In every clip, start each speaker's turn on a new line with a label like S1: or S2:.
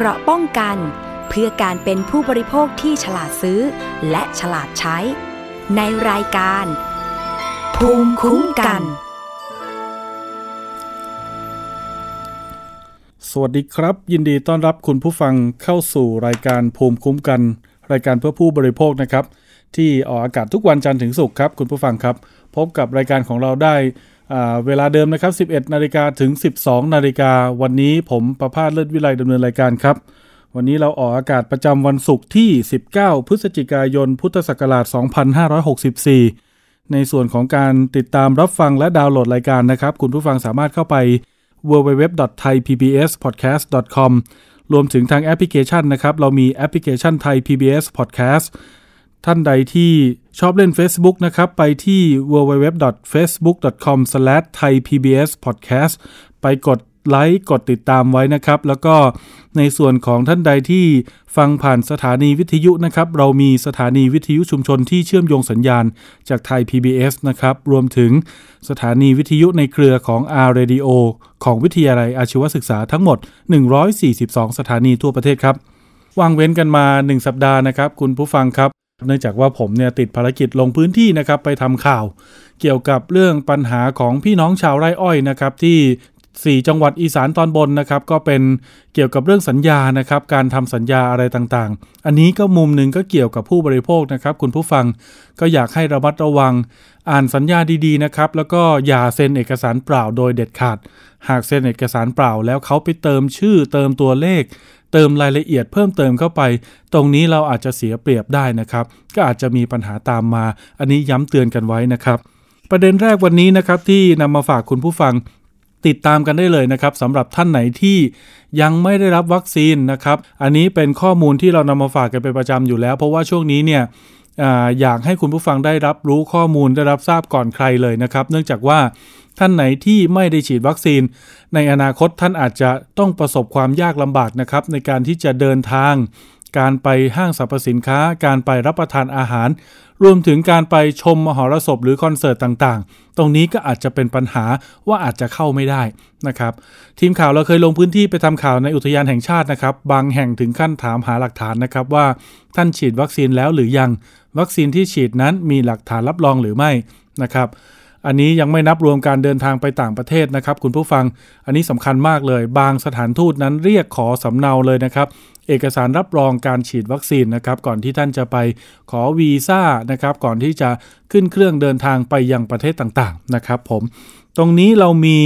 S1: เกราะป้องกัน เพื่อการเป็นผู้บริโภคที่ฉลาดซื้อ และฉลาดใช้ ในรายการ ภูมิคุ้มกัน
S2: สวัสดีครับ ยินดีต้อนรับคุณผู้ฟังเข้าสู่รายการภูมิคุ้มกัน รายการเพื่อผู้บริโภคนะครับ ที่ออกอากาศทุกวันจันทร์ถึงศุกร์ครับ คุณผู้ฟังครับ พบกับรายการของเราได้ เวลาเดิมนะครับ 11 นาฬิกาถึง 12 นาฬิกา วันนี้ผมประพาสเลิศวิไลดำเนินรายการครับ วันนี้เราออกอากาศประจำวันศุกร์ที่ 19 พฤศจิกายน พุทธศักราช 2564 ในส่วนของการติดตามรับฟังและดาวน์โหลดรายการนะครับ คุณผู้ฟังสามารถเข้าไป www.thaipbspodcast.com รวมถึงทางแอปพลิเคชันนะครับ เรามีแอปพลิเคชันไทย PBS Podcast ท่านใดที่ชอบเล่น Facebook นะครับ ไปที่ www.facebook.com/thaipbspodcast ไปกดไลค์กดติดตามไว้นะครับ แล้วก็ในส่วนของท่านใดที่ฟังผ่านสถานีวิทยุนะครับ เรามีสถานีวิทยุชุมชนที่เชื่อมโยงสัญญาณจากไทย PBS นะครับ รวมถึงสถานีวิทยุในเครือของ R Radio ของวิทยาลัยอาชีวศึกษาทั้งหมด 142 สถานีทั่วประเทศครับวางเว้นกันมา 1 สัปดาห์นะครับ คุณผู้ฟังครับ เนื่องจากว่าผมเนี่ยติดภารกิจลงพื้นที่นะครับไปทำข่าว เกี่ยวกับเรื่องปัญหาของพี่น้องชาวไร่อ้อยนะครับที่ 4 จังหวัดอีสานตอนบนนะครับ ก็เป็นเกี่ยวกับเรื่องสัญญานะครับ การทำสัญญาอะไรต่างๆ อันนี้ก็มุมหนึ่งก็เกี่ยวกับผู้บริโภคนะครับ คุณผู้ฟังก็อยากให้ระมัดระวัง อ่านสัญญาดีๆนะครับ แล้วก็อย่าเซ็นเอกสารเปล่าโดยเด็ดขาด หากเซ็นเอกสารเปล่าแล้วเขาไปเติมชื่อ เติมตัวเลข เติมรายละเอียดเพิ่มเติมเข้าไป ตรงนี้เราอาจจะเสียเปรียบได้นะครับ ก็อาจจะมีปัญหาตามมา อันนี้ย้ำเตือนกันไว้นะครับประเด็นแรกวันนี้นะครับที่นำมาฝากคุณผู้ฟัง ติดตามกันได้เลยนะครับสำหรับท่านไหนที่ยังไม่ได้รับวัคซีนนะครับ อันนี้เป็นข้อมูลที่เรานำมาฝากกันเป็นประจำอยู่แล้ว เพราะว่าช่วงนี้เนี่ยอยากให้คุณผู้ฟังได้รับรู้ข้อมูลได้รับทราบก่อนใครเลยนะครับ เนื่องจากว่าท่านไหนที่ไม่ได้ฉีดวัคซีน ในอนาคตท่านอาจจะต้องประสบความยากลำบากนะครับ ในการที่จะเดินทาง การไปห้างสรรพสินค้า การไปรับประทานอาหาร รวมถึงการไปชมมหรสพหรือคอนเสิร์ตต่างๆ ตรงนี้ก็อาจจะเป็นปัญหาว่าอาจจะเข้าไม่ได้นะครับ ทีมข่าวเราเคยลงพื้นที่ไปทำข่าวในอุทยานแห่งชาตินะครับ บางแห่งถึงขั้นถามหาหลักฐานนะครับว่าท่านฉีดวัคซีนแล้วหรือยัง วัคซีนที่ฉีดนั้นมีหลักฐานรับรองหรือไม่นะครับ อันนี้ยังไม่นับรวมการเดินทางไปต่างประเทศนะครับ คุณผู้ฟัง อันนี้สำคัญมากเลย บางสถานทูตนั้นเรียกขอสำเนาเลยนะครับ เอกสารรับรองการฉีดวัคซีนนะครับ ก่อนที่ท่านจะไปขอวีซ่านะครับ ก่อนที่จะขึ้นเครื่องเดินทางไปยังประเทศต่างๆนะครับ ผม ตรงนี้เรามี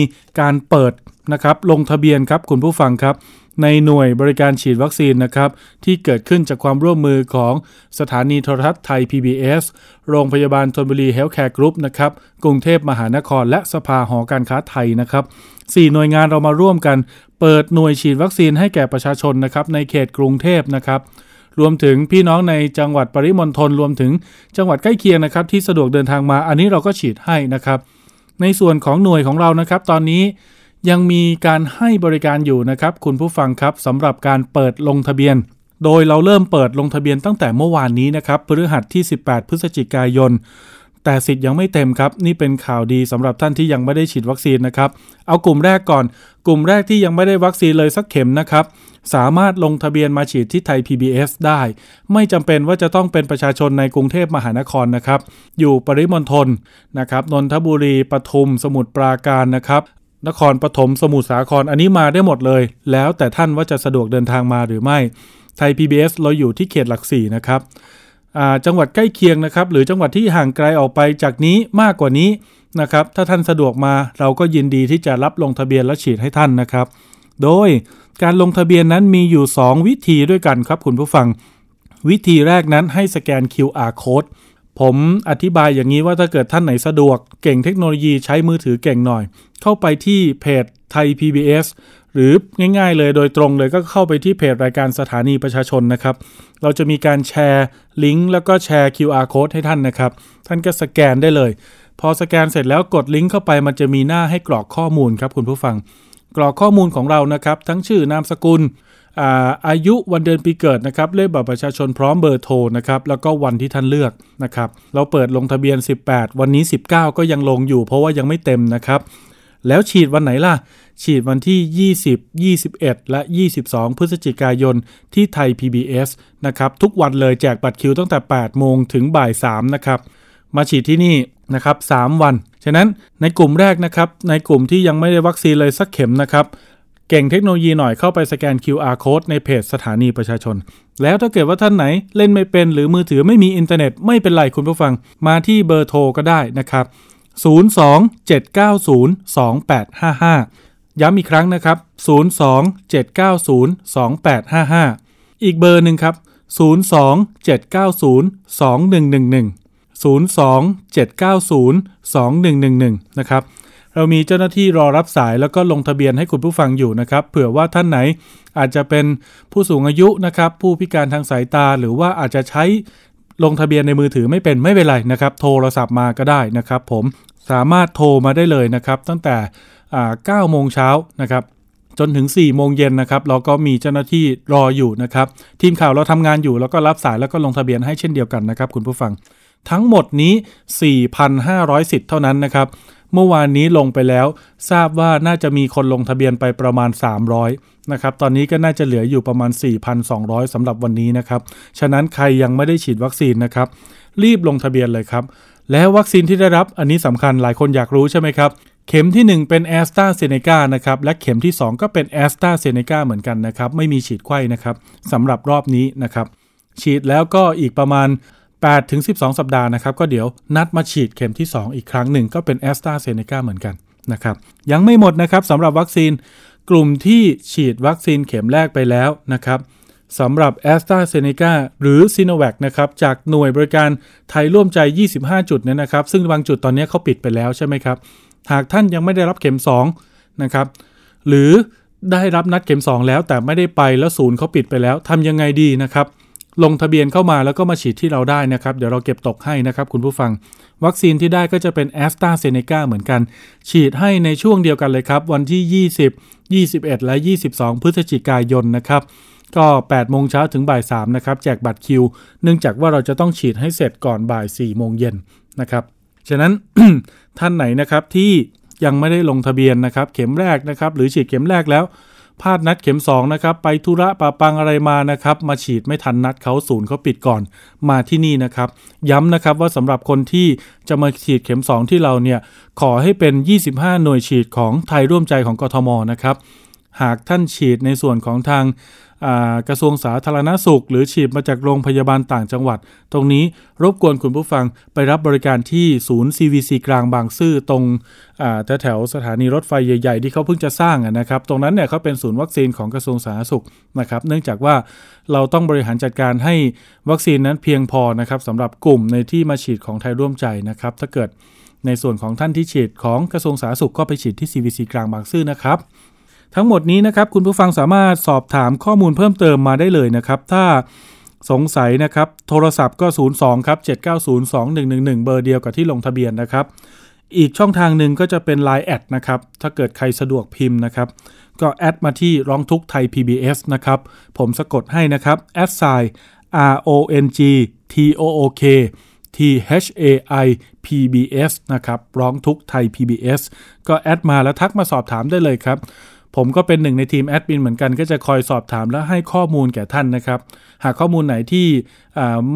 S2: การเปิดนะครับ ลงทะเบียนครับคุณผู้ฟังครับ ในหน่วยบริการฉีดวัคซีนนะครับ ที่เกิดขึ้นจากความร่วมมือของสถานีโทรทัศน์ Thai PBS โรงพยาบาลธนบุรี Healthcare Group นะครับกรุงเทพมหานคร และสภาหอการค้าไทยนะครับสี่หน่วยงานเรามาร่วมกัน เปิดหน่วยฉีดวัคซีนให้แก่ประชาชนนะครับในเขตกรุงเทพนะครับรวมถึงพี่น้องในจังหวัดปริมณฑลรวมถึงจังหวัดใกล้เคียงนะครับ ที่สะดวกเดินทางมา อันนี้เราก็ฉีดให้นะครับ ในส่วนของหน่วยของเรานะครับ ตอนนี้ ยังมีการให้บริการอยู่นะครับคุณผู้ฟังครับสำหรับการเปิดลงทะเบียน โดยเราเริ่มเปิดลงทะเบียนตั้งแต่เมื่อวานนี้นะครับพฤหัสที่ 18 พฤศจิกายน แต่สิทธิ์ยังไม่เต็มครับ นี่เป็นข่าวดีสำหรับท่านที่ยังไม่ได้ฉีดวัคซีนนะครับ เอากลุ่มแรกก่อน กลุ่มแรกที่ยังไม่ได้วัคซีนเลยสักเข็มนะครับสามารถลงทะเบียนมาฉีดที่ไทย PBS ได้ ไม่จำเป็นว่าจะต้องเป็นประชาชนในกรุงเทพมหานครนะครับ อยู่ปริมณฑลนะครับ นนทบุรี ปทุม สมุทรปราการนะครับ นครปฐมสมุทรสาครอันนี้มาได้หมดเลย แล้วแต่ท่านว่าจะสะดวกเดินทางมาหรือไม่ ไทย PBS เราอยู่ที่เขตหลักสี่นะครับจังหวัดใกล้เคียงนะครับ หรือจังหวัดที่ห่างไกลออกไปจากนี้มากกว่านี้นะครับ ถ้าท่านสะดวกมาเราก็ยินดีที่จะรับลงทะเบียนและฉีดให้ท่านนะครับ โดยการลงทะเบียนนั้นมีอยู่ 2 วิธีด้วยกันครับคุณผู้ฟัง วิธีแรกนั้นให้สแกน QR code ผมอธิบายอย่างนี้ว่าถ้าเกิดท่านไหนสะดวก เก่งเทคโนโลยีใช้มือถือเก่งหน่อย เข้าไปที่เพจไทย PBS หรือง่ายๆเลยโดยตรงเลยก็เข้าไปที่เพจรายการสถานีประชาชนนะครับ เราจะมีการแชร์ลิงก์แล้วก็แชร์ QR code ให้ท่านนะครับ ท่านก็สแกนได้เลย พอสแกนเสร็จแล้วกดลิงก์เข้าไปมันจะมีหน้าให้กรอกข้อมูลครับคุณผู้ฟัง กรอกข้อมูลของเรานะครับ ทั้งชื่อนามสกุล อายุวันเดือนปีเกิดนะครับเลขบัตรประชาชนพร้อมเบอร์โทรนะครับแล้วก็วันที่ท่านเลือกนะครับเราเปิดลงทะเบียน 18 วันนี้ 19 ก็ยังลงอยู่ เพราะว่ายังไม่เต็มนะครับแล้วฉีดวันไหนล่ะ ฉีดวันที่ 20 21 และ 22 พฤศจิกายนที่ไทย PBS นะครับทุกวันเลยแจกบัตรคิวตั้งแต่ 8 โมงถึงบ่าย 3 นะครับ มาฉีดที่นี่นะครับ 3 วัน ฉะนั้นในกลุ่มแรกนะครับ ในกลุ่มที่ยังไม่ได้วัคซีนเลยสักเข็มนะครับ เก่งเทคโนโลยีหน่อยเข้าไปสแกน QR code ในเพจสถานีประชาชน แล้วถ้าเกิดว่าท่านไหนเล่นไม่เป็นหรือมือถือไม่มีอินเทอร์เน็ตไม่เป็นไรคุณผู้ฟัง มาที่เบอร์โทรก็ได้นะครับ 027902855 ย้ำอีกครั้งนะครับ 027902855 อีกเบอร์หนึ่งครับ 027902111 027902111 นะครับ เรามีเจ้าหน้าที่รอรับสายแล้วก็ลงทะเบียนให้คุณผู้ฟังอยู่นะครับ เผื่อว่าท่านไหนอาจจะเป็นผู้สูงอายุนะครับ ผู้พิการทางสายตาหรือว่าอาจจะใช้ลงทะเบียนในมือถือไม่เป็นไม่เป็นไรนะครับ โทรศัพท์มาก็ได้นะครับ ผมสามารถโทรมาได้เลยนะครับ ตั้งแต่9โมงเช้านะครับจนถึง 4 โมงเย็นนะครับเราก็มีเจ้าหน้าที่รออยู่นะครับ ทีมข่าวเราทำงานอยู่ แล้วก็รับสายแล้วก็ลงทะเบียนให้เช่นเดียวกันนะครับ คุณผู้ฟัง ทั้งหมดนี้ 4,500 สิทธิ์เท่านั้นนะครับ เมื่อวานนี้ลงไปแล้ว ทราบว่าน่าจะมีคนลงทะเบียนไปประมาณ 300นะครับตอนนี้ก็น่าจะเหลืออยู่ประมาณ 4,200สำหรับวันนี้นะครับ ฉะนั้นใครยังไม่ได้ฉีดวัคซีนนะครับ รีบลงทะเบียนเลยครับ แล้ววัคซีนที่ได้รับอันนี้สำคัญหลายคนอยากรู้ใช่ไหมครับเข็มที่ 1 เป็นแอสตราเซเนกานะครับ และเข็มที่ 2 ก็เป็นแอสตราเซเนกาเหมือนกันนะครับ ไม่มีฉีดไข้นะครับสำหรับรอบนี้นะครับ ฉีดแล้วก็อีกประมาณ 8ถึง12 สัปดาห์นะครับ ก็เดี๋ยวนัดมาฉีดเข็มที่ 2 อีกครั้งหนึ่งก็เป็นแอสตราเซเนกาเหมือนกันนะครับ ยังไม่หมดนะครับสำหรับวัคซีนกลุ่มที่ฉีดวัคซีนเข็มแรกไปแล้วนะครับสำหรับ a s t r a z เซ e c a หรือ s i n o v a c นะครับจากหน่วยบริการไทยร่วมใจ 25 จุดเนี่ยนะครับ ซึ่งบางจุดตอนนี้เขาปิดไปแล้วใช่ไหมครับ หากท่านยังไม่ได้รับเข็ม2นะครับหรือได้รับนัดเข็ม 2 แล้วแต่ไม่ได้ไปแล้วศูนย์เขาปิดไปแล้วทำยังไงดีนะครับ ลงทะเบียนเข้ามาแล้วก็มาฉีดที่เราได้นะครับ เดี๋ยวเราเก็บตกให้นะครับคุณผู้ฟัง วัคซีนที่ได้ก็จะเป็น a s t r a z เซ e c a เหมือนกัน ฉีดให้ในช่วงเดียวกันเลยครับ วันที่ 20 21 และ 22 พฤศจิกายนนะครับก็8โมงเช้าถึงบ่าย3นะครับแจกบัตรคิว เนื่องจากว่าเราจะต้องฉีดให้เสร็จก่อนบ่าย4โมงเย็นนะครับฉะนั้นท่านไหนนะครับที่ยังไม่ได้ลงทะเบียนนะครับ เข็มแรกนะครับ หรือฉีดเข็มแรกแล้ว พลาดนัดเข็ม2นะครับไปธุระปะปังอะไรมานะครับ มาฉีดไม่ทันนัดเขาศูนย์เขาปิดก่อนมาที่นี่นะครับ ย้ำนะครับว่าสำหรับคนที่จะมาฉีดเข็ม 2 ที่เราเนี่ยขอให้เป็น 25 หน่วยฉีดของไทยร่วมใจของกทมนะครับหากท่านฉีดในส่วนของทาง กระทรวงสาธารณาสุข หรือฉีดมาจากโรงพยาบาลต่างจังหวัด ตรงนี้รบกวนคุณผู้ฟังไปรับบริการที่ศูนย์ CVC กลางบางซื่อตรงแถวแถวสถานีรถไฟใหญ่ๆ ที่เขาเพิ่งจะสร้างนะครับ ตรงนั้นเนี่ยเขาเป็นศูนย์วัคซีนของกระทรวงสาธารณสุขนะครับ เนื่องจากว่าเราต้องบริหารจัดการให้วัคซีนนั้นเพียงพอนะครับสำหรับกลุ่มในที่มาฉีดของไทยร่วมใจนะครับถ้าเกิดในส่วนของท่านที่ฉีดของกระทรวงสาธารณสุขก็ไปฉีดที่ CVC กลางบางซื่อนะครับ ทั้งหมดนี้นะครับคุณผู้ฟังสามารถสอบถามข้อมูลเพิ่มเติมมาได้เลยนะครับ ถ้าสงสัยนะครับ โทรศัพท์ก็ 02ครับ7902111 เบอร์เดียวกับที่ลงทะเบียนนะครับ อีกช่องทางหนึ่งก็จะเป็น Line แอดนะครับ ถ้าเกิดใครสะดวกพิมพ์นะครับ ก็แอดมาที่ร้องทุกไทย PBS นะครับ ผมสะกดให้นะครับแอดไซ R O N G T O O K T H A I PBS นะครับ ร้องทุกไทย PBS ก็แอดมาแล้วทักมาสอบถามได้เลยครับ ผมก็เป็นหนึ่งในทีมแอดมินเหมือนกันก็จะคอยสอบถามและให้ข้อมูลแก่ท่านนะครับ หากข้อมูลไหนที่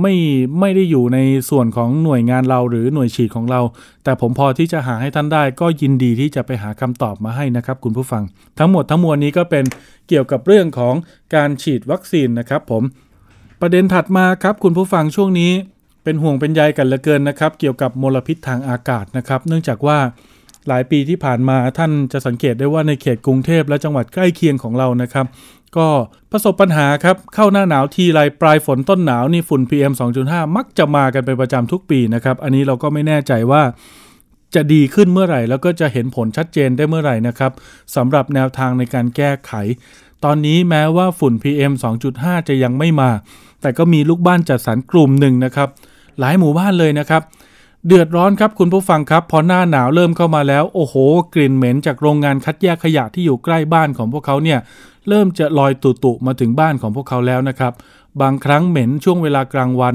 S2: ไม่ไม่ได้อยู่ในส่วนของหน่วยงานเราหรือหน่วยฉีดของเรา แต่ผมพอที่จะหาให้ท่านได้ ก็ยินดีที่จะไปหาคำตอบมาให้นะครับคุณผู้ฟัง ทั้งหมดทั้งมวลนี้ก็เป็นเกี่ยวกับเรื่องของการฉีดวัคซีนนะครับ ผมประเด็นถัดมาครับคุณผู้ฟังช่วงนี้ เป็นห่วงเป็นใยกันเหลือเกินนะครับ เกี่ยวกับมลพิษทางอากาศนะครับ เนื่องจากว่า หลายปีที่ผ่านมาท่านจะสังเกตได้ว่าในเขตกรุงเทพและจังหวัดใกล้เคียงของเรานะครับ ก็ประสบปัญหาครับ เข้าหน้าหนาวทีไรปลายฝนต้นหนาวนี่ฝุ่น PM 2.5 มักจะมากันเป็นประจำทุกปีนะครับ อันนี้เราก็ไม่แน่ใจว่าจะดีขึ้นเมื่อไหร่ แล้วก็จะเห็นผลชัดเจนได้เมื่อไหร่นะครับสำหรับแนวทางในการแก้ไข ตอนนี้แม้ว่าฝุ่น PM 2.5 จะยังไม่มา แต่ก็มีลูกบ้านจัดสรรกลุ่มหนึ่งนะครับ หลายหมู่บ้านเลยนะครับ เดือดร้อนครับคุณผู้ฟังครับ พอหน้าหนาวเริ่มเข้ามาแล้ว โอ้โห กลิ่นเหม็นจากโรงงานคัดแยกขยะที่อยู่ใกล้บ้านของพวกเขาเนี่ยเริ่มจะลอยตุตุมาถึงบ้านของพวกเขาแล้วนะครับ บางครั้งเหม็นช่วงเวลากลางวัน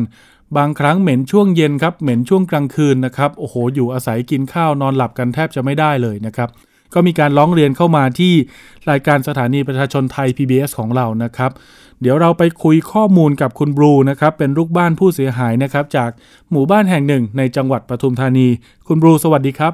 S2: บางครั้งเหม็นช่วงเย็นครับเหม็นช่วงกลางคืนนะครับโอ้โห อยู่อาศัยกินข้าวนอนหลับกันแทบจะไม่ได้เลยนะครับก็มีการร้องเรียนเข้ามาที่รายการสถานีประชาชนไทย PBS ของเรานะครับ เดี๋ยวเราไปคุยข้อมูลกับคุณบรูนะครับเป็นลูกบ้านผู้เสียหายนะครับ จากหมู่บ้านแห่งหนึ่งในจังหวัดปทุมธานี คุณบรูสวัสดีครับ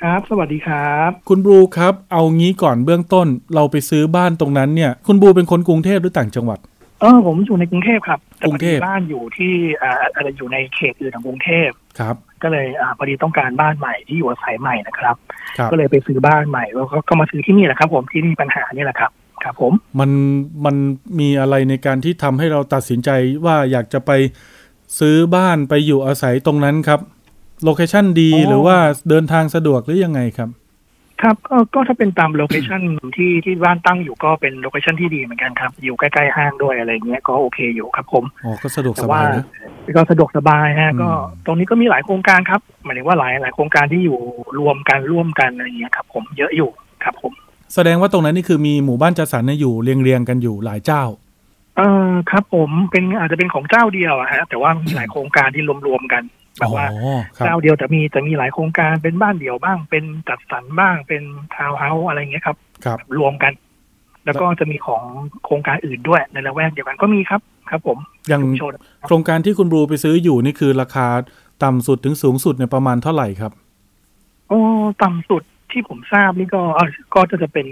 S3: ครับ สวัสดีครับ
S2: คุณบรูครับ เอางี้ก่อนเบื้องต้น เราไปซื้อบ้านตรงนั้นเนี่ย คุณบรูเป็นคนกรุงเทพหรือต่างจังหวัด
S3: เออผมอยู่ในกรุงเทพครับแต่
S2: กรุงเทพ
S3: พอดีบ้านอยู่ที่อ่าอะไรอยู่ในเขตอื่นของกรุงเทพ
S2: ครับ
S3: ก็เลยอ่าพอดีต้องการบ้านใหม่ที่อยู่อาศัยใหม่นะครับ
S2: ครับ
S3: ก็เลยไปซื้อบ้านใหม่แล้วก็ก็มาซื้อที่นี่แหละครับ ผมที่นี่ปัญหานี่แหละครับ ครับผม
S2: มันมันมีอะไรในการที่ทำให้เราตัดสินใจว่าอยากจะไปซื้อบ้านไปอยู่อาศัยตรงนั้นครับ location ดีหรือว่าเดินทางสะดวกหรือยังไงครับ
S3: ครับก็ก็ถ้าเป็นตาม location ที่ที่บ้านตั้งอยู่ก็เป็น location ที่ดีเหมือนกันครับ อยู่ใกล้ๆห้างด้วยอะไรเงี้ยก็โอเคอยู่ครับผม
S2: อ๋อก็สะดวกสบายแต่ว่านะ
S3: ก็สะดวกสบายฮะ
S2: อืม
S3: ก็ตรงนี้ก็มีหลายโครงการครับหมายถึงว่าหลายหลายโครงการที่อยู่รวมกันร่วมกันอะไรเงี้ยครับ ผมเยอะอยู่ครับผม
S2: แสดงว่าตรงนั้นนี่คือมีหมู่บ้านจัดสรรเนี่ยอยู่เรียงเรียงๆกันอยู่หลายเจ้า
S3: เออครับ ผมเป็นอาจจะเป็นของเจ้าเดียวอะฮะแต่ว่ามีหลายโครงการที่รวมๆกันแบ
S2: อ๋
S3: บว่า
S2: อครับ
S3: เจ้าเดียวแต่มีแต่มีหลายโครงการเป็นบ้านเดี่ยวบ้าง เป็นจัดสรรบ้างเป็นทาวน์เฮาส์อะไรอย่างเงี้ยครับ
S2: ครับ
S3: รวมกัน แล้วก็จะมีของโครงการอื่นด้วยในละแวกเดียวกันก็มีครับครับ ผม
S2: อย่าง
S3: ชุมชน
S2: โครงการที่คุณบรูไปซื้ออยู่นี่คือราคาต่ำสุดถึงสูงสุดเนี่ยประมาณเท่าไหร่ครับ
S3: โอ้ต่ำสุด ที่ผมทราบนี่ก็เอ่อก็จะจะเป็น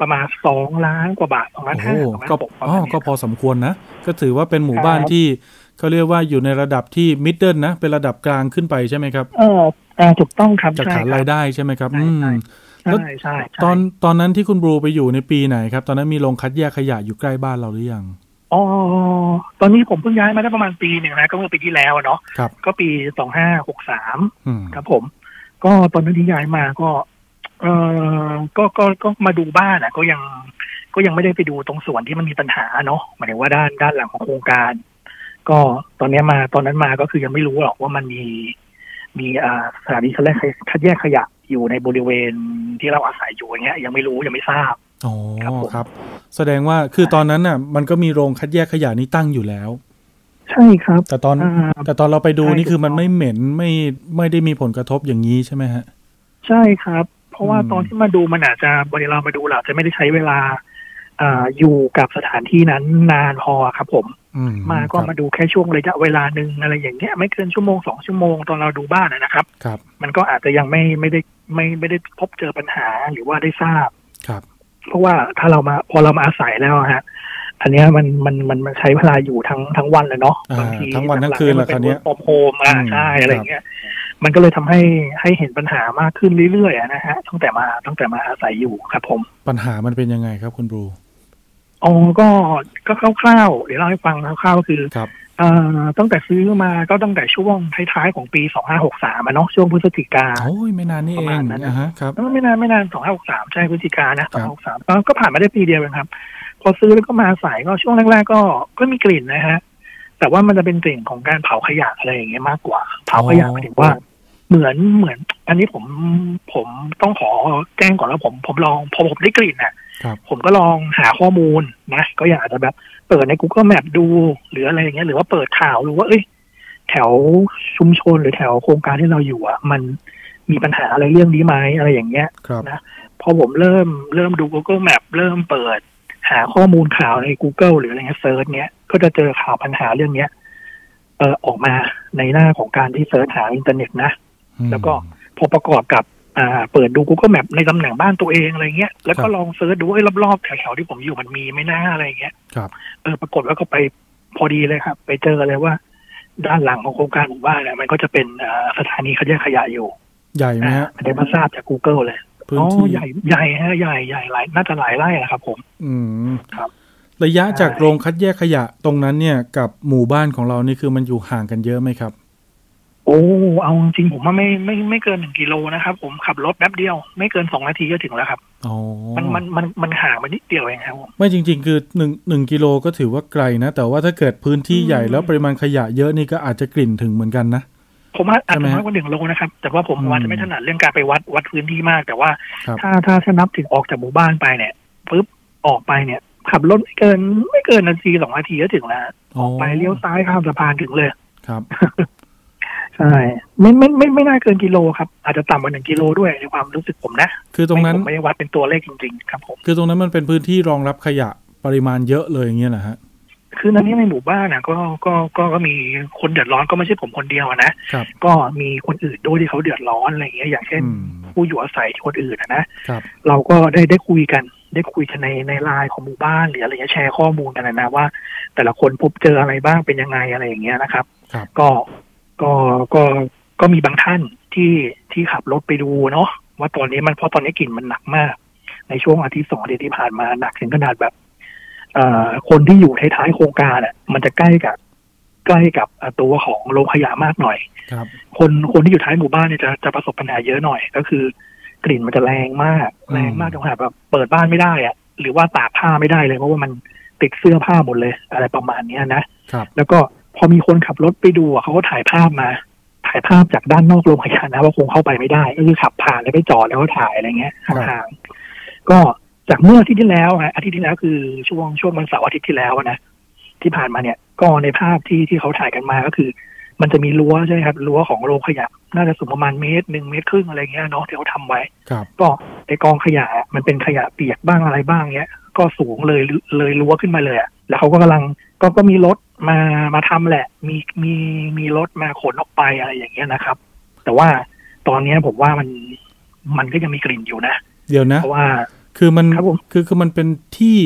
S3: ประมาณสองล้านกว่าบาทสองล้าน
S2: โอ้
S3: ห้า
S2: โห
S3: สองล้าน
S2: ก็
S3: หกประ
S2: อ๋อ
S3: มาณเนี้ย
S2: ก็พอสมควรนะ ก็ถือว่าเป็นหมู่บ้าน
S3: ครับ
S2: ที่เขาเรียกว่าอยู่ในระดับที่มิดเดิลนะ เป็นระดับกลางขึ้นไปใช่ไหมครับ
S3: เอออ่าถูกต้องครับ
S2: จาก
S3: ใช่
S2: ฐาน
S3: ค
S2: รา
S3: รั
S2: ย
S3: บ
S2: ได้ใช่ไหมครับ
S3: ใช่
S2: อืม
S3: ใช่
S2: แล้ว
S3: ใช่ใช่ใช่
S2: ตอนตอนนั้นที่คุณบรูไปอยู่ในปีไหนครับ ตอนนั้นมีโรงคัดแยกขยะอยู่ใกล้บ้านเราหรือยัง
S3: อ๋อตอนนี้ผมเพิ่งย้ายมาได้ประมาณปีหนึ่งนะก็เมื่อปีที่แล้วอะเนาะ
S2: ครับ
S3: ก็ปีสองห้าหกสาม
S2: อืม
S3: ครับผม ก็ตอนนั้นที่ย้ายมาก็ เออก็ก็ก็มาดูบ้านอะ ก็ยังก็ยังไม่ได้ไปดูตรงส่วนที่มันมีปัญหาเนาะหมายถึงว่าด้านด้านหลังของโครงการ ก็ตอนเนี้ยมาตอนนั้นมาก็คือยังไม่รู้หรอกว่ามันมีมีอ่าสถานีคัดแยกคัดแยกขยะอยู่ในบริเวณที่เราอาศัยอยู่อย่างเงี้ย ยังไม่รู้ยังไม่ทราบ
S2: อ๋อ
S3: ครับผม
S2: ครับแสดงว่าคือตอนนั้นน่ะ มันก็มีโรงคัดแยกขยะนี้ตั้งอยู่แล้ว
S3: ใช่ครับ
S2: แต่ตอน
S3: อ่า
S2: แต่ตอนเราไปดู
S3: ใช่
S2: นี่คือ
S3: ถูก
S2: มัน
S3: ต้อง
S2: ไม่เหม็นไม่ไม่ได้มีผลกระทบอย่างนี้ใช่ไหมฮะ
S3: ใช่ครับ เพราะว่า
S2: อืม
S3: ตอนที่มาดูมันอาจจะบริเรามาดูเราจะไม่ได้ใช้เวลาอ่าอยู่กับสถานที่นั้นนานพอครับ ผม
S2: อื
S3: มาก็
S2: ครับ
S3: มาดูแค่ช่วงระยะเวลาหนึ่งอะไรอย่างเงี้ยไม่เกินชั่วโมงสองชั่วโมงตอนเราดูบ้านนะนะครับ
S2: ครับ
S3: มันก็อาจจะยังไม่ไม่ได้ไม่ไม่ได้พบเจอปัญหาหรือว่าได้ทราบ
S2: ครับ
S3: เพราะว่าถ้าเรามาพอเรามาอาศัยแล้วอะฮะ อันเนี้ยมันมันมันมันใช้เวลาอยู่ทั้งทั้งวันเลยเนาะ
S2: อ่า
S3: บางที
S2: ทั้งวันทั้งคืน
S3: ห
S2: แห
S3: ลั
S2: ละ
S3: ๆ
S2: คราวเนี้ย
S3: ปอมโฮมอ่า
S2: อืม
S3: ใช่อะไร
S2: ครับ
S3: เงี้ย มันก็เลยทำให้ให้เห็นปัญหามากขึ้นเรื่อยๆอะนะฮะตั้งแต่มาตั้งแต่มาอาศัยอยู่ครับผม
S2: ปัญหามันเป็นยังไงครับคุณบรู
S3: อ๋อก็ก็คร่าวๆเดี๋ยวเล่าให้ฟังคร่าวๆก็คือ
S2: ครับ
S3: เอ่อตั้งแต่ซื้อมาก็ตั้งแต่ช่วงท้ายๆของปี2563อะเนาะช่วงพฤศจิกา
S2: โอ้ยไม่นานนี่
S3: ป
S2: เอ
S3: ระมาณ
S2: ง
S3: นั้น
S2: นะฮะครับ
S3: เออไม่นานไม่นาน2563ใช่พฤศจิกานะ
S2: ครับ
S3: 2563ก็ก็ผ่านมาได้ปีเดียวเองครับ พอซื้อแล้วก็มาอาศัยก็ช่วงแรกๆก็ก็มีกลิ่นนะฮะแต่ว่ามันจะเป็นกลิ่นของการเผาขยะอะไรอย่างเงี้ยมากกว่า เผาขยะหมายถึงว่า เหมือนเหมือน อันนี้ผมผมต้องขอแจ้งก่อนว่าผมผมลองพอผมได้กลิ่นน่ะ
S2: ครับ
S3: ผมก็ลองหาข้อมูลนะ ก็อยากจะแบบ เปิดใน Google Map ดู หรืออะไรอย่างเงี้ย หรือว่าเปิดข่าวดูว่าเอ้ยแถวชุมชนหรือแถวโครงการที่เราอยู่อะ มันมีปัญหาอะไรเรื่องนี้ไหมอะไรอย่างเงี้ย
S2: ครับ
S3: นะพอผมเริ่มเริ่มดู Google Map เริ่มเปิดหาข้อมูลข่าวใน Google หรืออะไรเงี้ย search เนี้ยก็จะเจอข่าวปัญหาเรื่องเนี้ยเออออกมาในหน้าของการที่ search หาอินเทอร์เน็ตนะ
S2: อืม
S3: แล้วก็พอประกอบกับอ่าเปิดดู Google Map ในตำแหน่งบ้านตัวเองอะไรเงี้ยแล้วก็
S2: ครับ
S3: ลอง search ดูไอ้รอบๆแถวๆที่ผมอยู่มันมีไหมน่าอะไรเงี้ย
S2: ครับ
S3: เออปรากฏว่าก็ไปพอดีเลยครับ ไปเจอเลยว่า ด้านหลังของโครงการหมู่บ้านเนี่ยมันก็จะเป็นอ่าสถานีคัดแยกขยะอยู่
S2: ใหญ่ไหมฮะ
S3: อ่าได้มาทราบจาก Google เลย
S2: พื้น
S3: อ๋อ
S2: ที่
S3: ใหญ่ใหญ่ฮะใหญ่ใหญ่หลายน่าจะหลายไร่นะครับ ผม
S2: อืม
S3: ครับ
S2: ระยะจาก
S3: ใช่
S2: โรงคัดแยกขยะตรงนั้นเนี่ยกับหมู่บ้านของเรานี่คือมันอยู่ห่างกันเยอะไหมครับ
S3: โอ้เอาจริงๆผมว่าไม่ไม่ไม่เกินหนึ่งกิโลนะครับ ผมขับรถแป๊บเดียว ไม่เกินสองนาทีก็ถึงแล้วครับ
S2: อ๋อ
S3: มันมันมันมันห่างมานิดเดียวเองครับผม
S2: ไม่จริง ๆ คือหนึ่งหนึ่งกิโลก็ถือว่าไกลนะ แต่ว่าถ้าเกิดพื้นที่
S3: อืม
S2: ใหญ่แล้วปริมาณขยะเยอะนี่ก็อาจจะกลิ่นถึงเหมือนกันนะ
S3: ผมว่าอาจ
S2: ใช่ไหม
S3: จะมากกว่าหนึ่งโลนะครับ แต่ว่าผม
S2: อืม
S3: ว่าจะไม่ถนัดเรื่องการไปวัดวัดพื้นที่มาก แต่ว่า
S2: ครับ
S3: ถ้าถ้าถ้านับถึงออกจากหมู่บ้านไปเนี่ยปุ๊บออกไปเนี่ย ขับรถไม่เกินไม่เกินนาทีสองนาทีก็ถึงแล้วออกไปเลี้ยวซ้ายข้ามสะพานถึงเลย
S2: ครับ
S3: ใช่ไม่ไม่ไม่ไม่น่าเกินกิโลครับ อาจจะต่ำกว่าหนึ่งกิโลด้วยในความรู้สึกผมนะ
S2: คือตรงนั้น
S3: ไม่ผมไม่ได้วัดเป็นตัวเลขจริงๆครับผม
S2: คือตรงนั้นมันเป็นพื้นที่รองรับขยะปริมาณเยอะเลยอย่างเงี้ยเหรอฮะ
S3: คือนั้นนี่ในหมู่บ้านนะก็ก็ก็ก็มีคนเดือดร้อนก็ไม่ใช่ผมคนเดียวอะนะครับก็มีคนอื่นด้วยที่เขาเดือดร้อนอะไรอย่างเงี้ยอย่างเช่น
S2: อืม
S3: ผู้อยู่อาศัยคนอื่นอะนะครับเราก็ได้ได้คุยกันได้คุยกันในในไลน์ของหมู่บ้านหรืออะไรเงี้ยแชร์ข้อมูลกันนะนะว่า แต่ละคนพบเจออะไรบ้างเป็นยังไงอะไรอย่างเงี้ยนะครับ
S2: ครับ
S3: ก็ ก็ก็ก็มีบางท่านที่ที่ขับรถไปดูเนาะว่าตอนนี้มันเพราะตอนนี้กลิ่นมันหนักมาก ในช่วงอาทิตย์สองอาทิตย์ที่ผ่านมาหนักถึงขนาดแบบเอ่อคนที่อยู่ท้ายๆโครงการอะ มันจะใกล้กับ ใกล้กับอะตัวของโรงขยะมากหน่อย
S2: ครับ
S3: คนคนที่อยู่ท้ายหมู่บ้านเนี่ยจะจะประสบปัญหาเยอะหน่อย ก็คือกลิ่นมันจะแรงมาก
S2: อืม
S3: แรงมากจนขนาดแบบเปิดบ้านไม่ได้อะหรือว่าตากผ้าไม่ได้เลยเพราะว่ามันติดเสื้อผ้าหมดเลย อะไรประมาณเนี้ยนะ
S2: ครับ
S3: แล้วก็ พอมีคนขับรถไปดูอะเขาก็ถ่ายภาพมา ถ่ายภาพจากด้านนอกโรงพยาบาลนะว่าคงเข้าไปไม่ได้ก็คือขับผ่านแล้วไปจอดแล้วก็ถ่ายอะไรเงี้ย
S2: ครับ
S3: ห่างๆก็จากเมื่ออาทิตย์ที่แล้วฮะอาทิตย์ที่แล้วคือช่วงช่วงวันเสาร์อาทิตย์ที่แล้วอะนะที่ผ่านมาเนี่ยก็ในภาพที่ที่เขาถ่ายกันมาก็คือ มันจะมีรั้วใช่ไหมครับรั้วของโรงขยะ น่าจะสูงประมาณเมตรหนึ่งเมตรครึ่งอะไรเงี้ยเนาะที่เขาทำไว้
S2: ครับ
S3: ก็ไอกองขยะอะมันเป็นขยะเปียกบ้างอะไรบ้างเงี้ย ก็สูงเลยเลยรั้วขึ้นมาเลยอะแล้วเขาก็กำลังก็ก็มีรถ มามาทำแหละ มีมีมีรถมาขนออกไปอะไรอย่างเงี้ยนะครับ แต่ว่าตอนเนี้ยผมว่ามันมันก็ยังมีกลิ่นอยู่นะ
S2: เดี๋ยวนะ
S3: เพราะว่า
S2: คือมัน
S3: ครับผม
S2: คือคือมันเป็นที่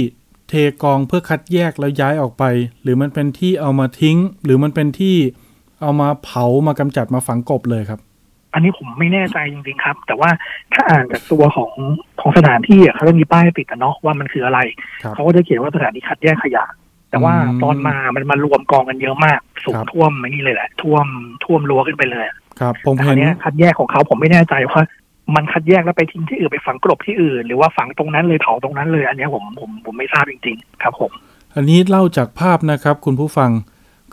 S2: เทกองเพื่อคัดแยกแล้วย้ายออกไป หรือมันเป็นที่เอามาทิ้ง หรือมันเป็นที่เอามาเผามากำจัดมาฝังกบเลยครับ
S3: อันนี้ผมไม่แน่ใจจริงๆครับ แต่ว่าถ้าอ่านจากตัวของของสถานที่อะเขาจะมีป้ายติดอะเนาะว่ามันคืออะไร
S2: ครับ
S3: เขาก็จะเขียนว่าสถานีคัดแยกขยะ แต่ว่า
S2: อืม
S3: ตอนมามันมารวมกองกันเยอะมากสูง
S2: ครับ
S3: ท่วมไอ้นี่เลยแหละ ท่วมท่วมรั้วขึ้นไปเลยอะ
S2: ครับ ผม
S3: แต่
S2: เห็
S3: อั
S2: น
S3: นเนี้ยคัดแยกของเขาผมไม่แน่ใจว่ามันคัดแยกแล้วไปทิ้งที่อื่นไปฝังกลบที่อื่น หรือว่าฝังตรงนั้นเลยเผาตรงนั้นเลย อันเนี้ยผมผมผมไม่ทราบจริง ๆ ครับผม
S2: อันนี้เล่าจากภาพนะครับ คุณผู้ฟัง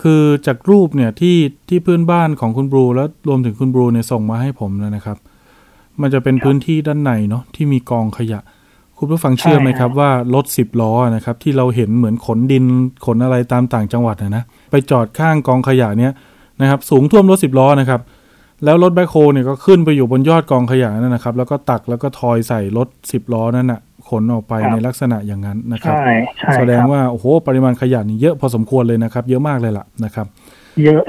S2: คือจากรูปเนี่ยที่ที่เพื่อนบ้านของคุณบรูแล้วรวมถึงคุณบรูเนี่ยส่งมาให้ผมนะครับ มันจะเป็นพื้นที่ด้านในเนาะที่มีกองขยะ คุณผู้ฟังเชื่อไหมครับว่ารถสิบล้อนะครับที่เราเห็นเหมือนขนดินขนอะไรตามต่างจังหวัดนะนะไปจอดข้างกองขยะเนี่ยนะครับสูงท่วมรถสิบล้อนะครับแล้วรถแบ็คโฮเนี่ยก็ขึ้นไปอยู่บนยอดกองขยะนั่นนะครับ แล้วก็ตักแล้วก็ทอยใส่รถสิบล้อนั่นน่ะขนออกไป
S3: ครับ
S2: ในลักษณะอย่างนั้นนะครับ
S3: ใช่ใช่
S2: แสดง
S3: ครับ
S2: ว่าโอ้โหปริมาณขยะนี่เยอะพอสมควรเลยนะครับ เยอะมากเลยล่ะนะครับ
S3: เยอะ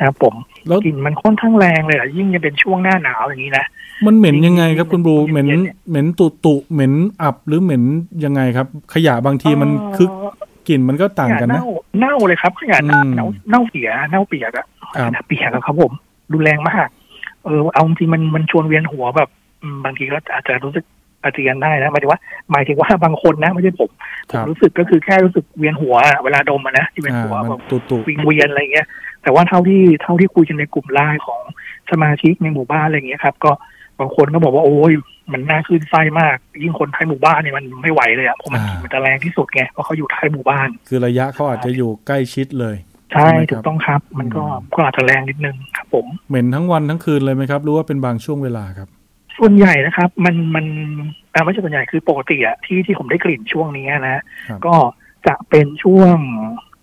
S3: ครับผม
S2: แล้ว
S3: กลิ่นมันค่อนข้างแรงเลยอะยิ่งจะเป็นช่วงหน้าหนาวอย่างนี้นะ
S2: มันเหม็นยังไงครับคุณบรู
S3: เย็นๆ
S2: เหม็น
S3: เนี่ย
S2: เหม็นตุตุเหม็นอับหรือเหม็นยังไงครับ ขยะบางทีมัน
S3: เอ่อ
S2: คือกลิ่นมันก็ต่างกันนะ
S3: เน่าเน่าเลยครับขยะเน่า
S2: อืม
S3: เน่าเน่าเสียเน่าเปียกอะ
S2: ครับ
S3: ขยะเปียกอะครับผมรุนแรงมาก เออเอาจริงๆมันมันชวนเวียนหัวแบบอืมบางทีก็อาจจะรู้สึกอาเจียนได้นะหมายถึงว่าหมายถึงว่าบางคนนะไม่ใช่ผม
S2: ค
S3: ผม
S2: รับ
S3: รู้สึกก็คือแค่รู้สึกเวียนหัวอะเวลาดมอะนะที่เป็น
S2: อ่า
S3: หัว
S2: มัน
S3: แบบ
S2: ตุตุ
S3: วิงเวียนอะไรเงี้ย แต่ว่าเท่าที่เท่าที่คุยกันในกลุ่มไลน์ของสมาชิกในหมู่บ้านอะไรเงี้ยครับ ก็ บางคนก็บอกว่าโอ้ยมันน่าขึ้นไส้มาก ยิ่งคนท้ายหมู่บ้านเนี่ยมันไม่ไหวเลยอะเพราะมันมันจะแรงที่สุดไงเพราะเขาอยู่ท้ายหมู่บ้าน
S2: คือระยะเขาอาจจะอยู่ใกล้ชิดเลย
S3: ใช่
S2: ใช่ไหมครับ
S3: ถูกต้องครับ มันก็
S2: อืม
S3: ก็อาจจะแรงนิดนึงครับผม
S2: เหม็นทั้งวันทั้งคืนเลยไหมครับ หรือว่าเป็นบางช่วงเวลาครับ
S3: ส่วนใหญ่นะครับ มันมันอ่าไม่ใช่ส่วนใหญ่คือปกติอะที่ที่ผมได้กลิ่นช่วงนี้นะ
S2: ครับ
S3: ก็จะเป็นช่วง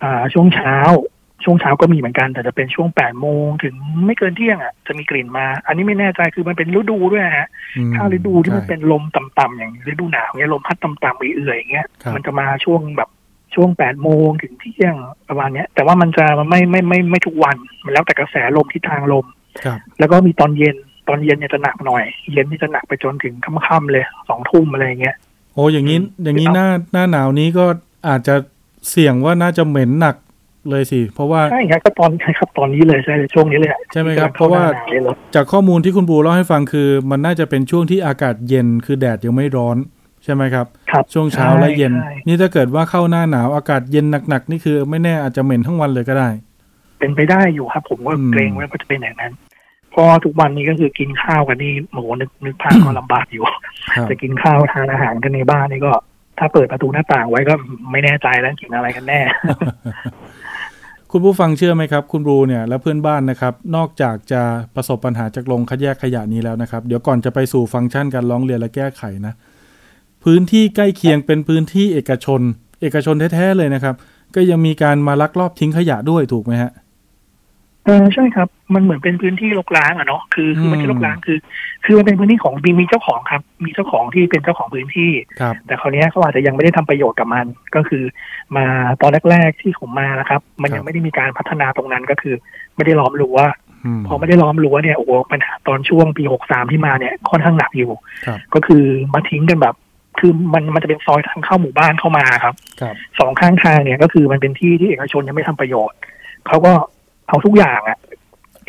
S3: อ่าช่วงเช้า ช่วงเช้าก็มีเหมือนกัน แต่จะเป็นช่วงแปดโมงถึงไม่เกินเที่ยงอะจะมีกลิ่นมา อันนี้ไม่แน่ใจคือมันเป็นฤดูด้วยฮะ
S2: อืม
S3: ถ้าฤดูที่มัน
S2: ใช่
S3: เป็นลมต่ำๆอย่างฤดูหนาวเงี้ยลมพัดต่ำๆเอื่อยๆอย่างเงี้ย
S2: ครับ
S3: มันจะมาช่วงแบบช่วงแปดโมงถึงเที่ยงประมาณเนี้ย แต่ว่ามันจะไม่ไม่ไม่ไม่ทุกวัน มันแล้วแต่กระแสลมทิศทางลม
S2: ครับ
S3: แล้วก็มีตอนเย็นตอนเย็นเนี่ยจะหนักหน่อย เย็นนี่จะหนักไปจนถึงค่ำๆเลยสองทุ่มอะไรอย่างเงี้ย
S2: โอ้อย่างนี้
S3: อืม
S2: อย่างนี้
S3: คือ
S2: หน้าหน้าหนาวนี้ก็อาจจะเสี่ยงว่าน่าจะเหม็นหนัก เลยสิ เพราะว่า
S3: ใช่ครับก็ตอนครับตอนนี้เลยใช่เลยช่วงนี้เลยอะ
S2: ใช่ไหมครับ
S3: ที่กำลัง
S2: เพราะว่า
S3: ข้หน้หนเลยเลย
S2: จากข้อมูลที่คุณบูเล่าให้ฟังคือ มันน่าจะเป็นช่วงที่อากาศเย็นคือแดดยังไม่ร้อนใช่ไหมครับ
S3: ครับ
S2: ช่วงเช้าและเย็น
S3: ใช่
S2: นี่ถ้าเกิดว่าเข้าหน้าหนาวอากาศเย็นหนักๆนี่คือไม่แน่อาจจะเหม็นทั้งวันเลยก็ได้
S3: เป็นไปได้อยู่ครับ ผมก็
S2: อืม
S3: เกรงว่าก็จะเป็นอย่างนั้นเพอทุกวันนี้ก็คือกินข้าวกันนี่โอ้โหนึกนึกภาพก็ลำบากอยู่
S2: ครับ
S3: จะกินข้าวทานอาหารกันในบ้านนี่ก็ ถ้าเปิดประตูหน้าต่างไว้ก็ไม่แน่ใจแล้วกินอะไรกันแน่
S2: คุณผู้ฟังเชื่อไหมครับ คุณบูเนี่ยและเพื่อนบ้านนะครับ นอกจากจะประสบปัญหาจากลงคัดแยกขยะนี้แล้วนะครับ เดี๋ยวก่อนจะไปสู่ฟังก์ชันการร้องเรียนและแก้ไขนะ พื้นที่ใกล้เคียงเป็นพื้นที่เอกชน เอกชนแท้ๆเลยนะครับ ก็ยังมีการมาลักลอบทิ้งขยะด้วยถูกไหมฮะ
S3: เออใช่ครับ มันเหมือนเป็นพื้นที่รกร้างอะเนาะคือคือมันไม่ใช่รกร้างคือ คือมันเป็นพื้นที่ของมีมีเจ้าของครับ มีเจ้าของที่เป็นเจ้าของพื้นที่
S2: ครับ
S3: แต่คราวเนี้ยเขาอาจจะยังไม่ได้ทำประโยชน์กับมัน ก็คือ มาตอนแรก ๆที่ผมมานะครับ มันยังไม่ได้มีการพัฒนาตรงนั้นก็คือ ไม่ได้ล้อมรั้ว
S2: อืม
S3: พอไม่ได้ล้อมรั้วเนี่ยโอ้โหปัญหาตอนช่วงปีหกสามที่มาเนี่ยค่อนข้างหนักอยู่
S2: ครับ
S3: ก็คือมาทิ้งกันแบบคือมันมันจะเป็นซอยทางเข้าหมู่บ้านเข้ามาครับ
S2: ครับ
S3: สองข้างทางเนี่ยก็คือมันเป็นที่ที่เอกชนยังไม่ทำประโยชน์เขาก็ เอาทุกอย่างอะ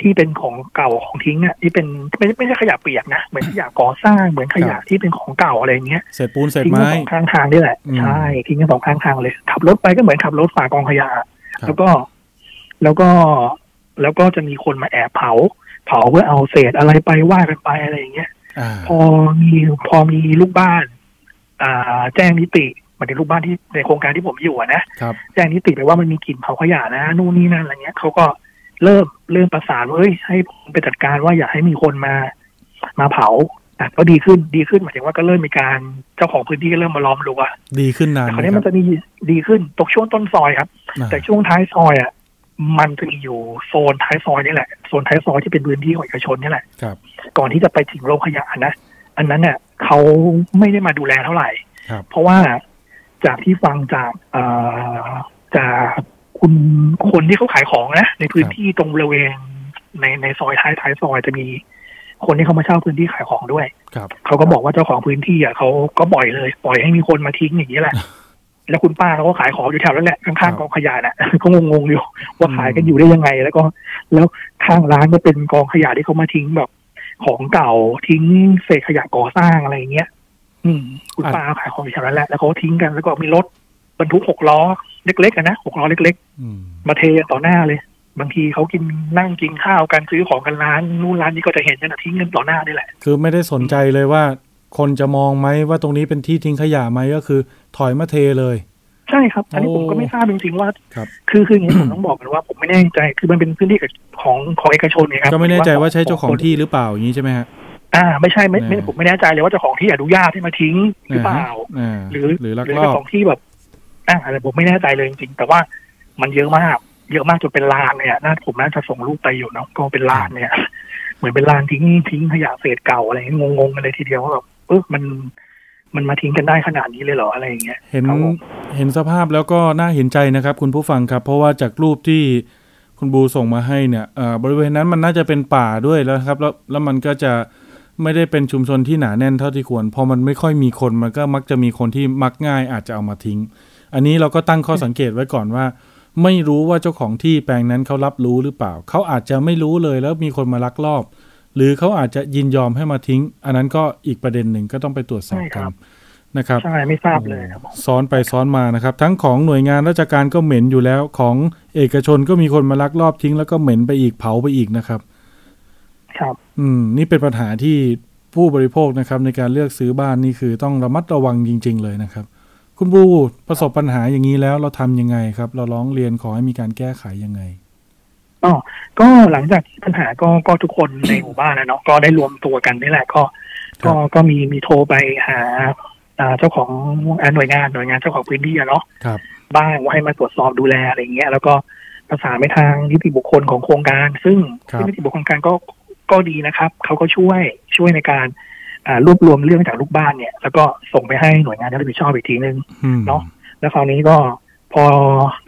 S3: ที่เป็นของเก่าของทิ้งอะที่เป็นไม่ไม่ใช่ขยะเปียกนะเหมือนขยะก่อสร้างเหมือนขยะที่เป็นของเก่าอะไรอย่างเงี้ย
S2: เศษปูนเศษ
S3: ทิ้งกั
S2: ไม้
S3: นสองข้างทางนี่แหละ
S2: อืม
S3: ใช่ทิ้งกันสองข้างทางเลย ขับรถไปก็เหมือนขับรถฝ่ากองขยะ
S2: ครับ
S3: แล้วก็แล้วก็แล้วก็จะมีคนมาแอบเผา เผาเพื่อเอาเศษอะไรไปว่ากันไปอะไรอย่างเงี้ย
S2: อ่า
S3: พอมีพอมีลูกบ้าน อ่า แจ้งนิติหมายถึงลูกบ้านที่ในโครงการที่ผมอยู่อะนะครับแจ้งนิติไปว่ามันมีกลิ่นเผาขยะนะนู่นนี่นั่นอะไรเงี้ยเขาก็ เริ่มเริ่มประสานว่าเอ้ยให้ผมไปจัดการว่าอย่าให้มีคนมามาเผาอะก็ดีขึ้นดีขึ้นหมายถึงว่าก็เริ่มมีการเจ้าของพื้นที่ก็เริ่มมาล้อมรั้ว
S2: ดีขึ้นนาน
S3: แต่
S2: ไห
S3: ค
S2: ม
S3: ราวนี้
S2: ค
S3: มั
S2: รั
S3: น
S2: บ
S3: จะมีดีขึ้นตกช่วงต้นซอยครับ
S2: อ่า
S3: แต่ช่วงท้ายซอยอะมันจะมีอยู่โซนท้ายซอยนี่แหละโซนท้ายซอยที่เป็นพื้นที่ของเอกชนนี่แหละ
S2: ครับ
S3: ก่อนที่จะไปถึงโรงขยะนะอันนั้นเนี่ยเขาไม่ได้มาดูแลเท่าไหร่
S2: ครับ
S3: เพราะว่าจากที่ฟังจากเอ่อจาก คุณคนที่เขาขายของนะในพื้นที่ตรงบริเวณในในซอยท้ายท้ายซอยจะมีคนที่เขามาเช่าพื้นที่ขายของด้วย
S2: ครับ
S3: เขาก็บอกว่าเจ้าของพื้นที่อะเขาก็ปล่อยเลย ปล่อยให้มีคนมาทิ้งอย่างนี้แหละ แล้วคุณป้าเขาก็ขายของอยู่แถวนั้นแหละข้างๆกองขยะน่ะก็งงๆอยู่ว่าขายกันอยู่ได้ยังไง แล้วก็ แล้วข้างร้านก็เป็นกองขยะที่เขามาทิ้งแบบ ของเก่าทิ้งเศษขยะก่อสร้างอะไรอย่างเงี้ยอืม คุณป้าขายของอยู่แถวนั้นแหละแล้วเขาก็ทิ้งกันแล้วก็มีรถบรรทุกหกล้อ เล็กๆอะนะหกล้อเล็ก
S2: อืม
S3: ๆมาเทต่อหน้าเลย บางทีเขากินนั่งกินข้าวกันซื้อของกันร้านนู่นร้านนี้ก็จะเห็นกันอะทิ้งกันต่อหน้านี่แหละ
S2: คือไม่ได้สนใจเลยว่า คนจะมองไหมว่าตรงนี้เป็นที่ทิ้งขยะไหมก็คือ ถอยมาเทเลย
S3: ใช่ครับ อันนี้
S2: โอ้
S3: ผมก็ไม่ทราบจริงๆว่า
S2: ครับ
S3: คือคืออย่างนี้ผมต้องบอกกันว่าผมไม่แน่ใจ คือมันเป็นพื้นที่ของของเอกชนเนี่ยครับ
S2: ก็ไม่แน่ใจว่าใช่เจ้าของที่หรือเปล่าอย่างนี้ใช่ไหมฮะ
S3: อ่า ไม่ใช่ไม่ไม่
S2: อ่า
S3: ผมไม่แน่ใจเลยว่าเจ้าของที่อนุญาตให้มาทิ้งหรือเปล่า
S2: อ่า
S3: หรือ
S2: หรือลัก
S3: หรือ
S2: ลอ
S3: เจ้า
S2: บ
S3: ของที่แบบ อ่าอะไรผมไม่แน่ใจเลยจริงๆ แต่ว่ามันเยอะมาก เยอะมากจนเป็นลานเนี่ยน่าผมน่าจะส่งรูปไปอยู่เนาะก็เป็นลานเนี่ย เหมือนเป็นลานทิ้งทิ้งขยะเศษเก่าอะไรเงี้ยงงๆกันเลยทีเดียวว่าแบบเออมันมันมาทิ้งกันได้ขนาดนี้เลยเหรออะไรอย่างเงี้ย
S2: เห็น
S3: ครับผม
S2: เห็นสภาพแล้วก็น่าเห็นใจนะครับ คุณผู้ฟังครับ เพราะว่าจากรูปที่คุณบูส่งมาให้เนี่ยเอ่อบริเวณนั้นมันน่าจะเป็นป่าด้วยแล้วครับ แล้วแล้วมันก็จะไม่ได้เป็นชุมชนที่หนาแน่นเท่าที่ควร พอมันไม่ค่อยมีคนมันก็มักจะมีคนที่มักง่ายอาจจะเอามาทิ้ง อันนี้เราก็ตั้งข้อสังเกตไว้ก่อนว่า ไม่รู้ว่าเจ้าของที่แปลงนั้นเขารับรู้หรือเปล่า เขาอาจจะไม่รู้เลยแล้วมีคนมาลักลอบ หรือเขาอาจจะยินยอมให้มาทิ้ง อันนั้นก็อีกประเด็นหนึ่งก็ต้องไปตรวจสอบ
S3: ใช่
S2: กั
S3: คนรับ
S2: นะครับ
S3: ใช่ไม่ทราบเลยครับผม
S2: ซ้อนไปซ้อนมานะครับ ทั้งของหน่วยงานราชการก็เหม็นอยู่แล้ว ของเอกชนก็มีคนมาลักลอบทิ้ง แล้วก็เหม็นไปอีกเผาไปอีกนะครับ
S3: ครับ
S2: อืม นี่เป็นปัญหาที่ผู้บริโภคนะครับ ในการเลือกซื้อบ้านนี่คือต้องระมัดระวังจริง ๆ เลยนะครับ คุณบูประสบปัญหาอย่างนี้แล้วเราทำยังไงครับ เราร้องเรียนขอให้มีการแก้ไขยังไง
S3: อ๋อก็หลังจากที่ปัญหาก็ก็ทุกคนในหมู่บ้านนะเนาะก็ได้รวมตัวกันนี่แหละก็
S2: ครับ
S3: ก็ก็มีมีโทรไปหาอ่าเจ้าของอ่าหน่วยงานหน่วยงานเจ้าของพื้นที่อะเนาะ
S2: ครับ
S3: บ้างว่าให้มาตรวจสอบดูแลอะไรอย่างเงี้ย แล้วก็ประสานไปทางนิติบุคคลของโครงการ ซึ่ง
S2: ครับ
S3: ซึ่งนิติบุคคลโครงการก็ก็ดีนะครับเขาก็ช่วยช่วยในการอ่า รวบรวมเรื่องจากลูกบ้านเนี่ย แล้วก็ส่งไปให้หน่วยงานที่รับผิดชอบอีกทีนึง
S2: อืม
S3: เนาะแล้วคราวนี้ก็พอ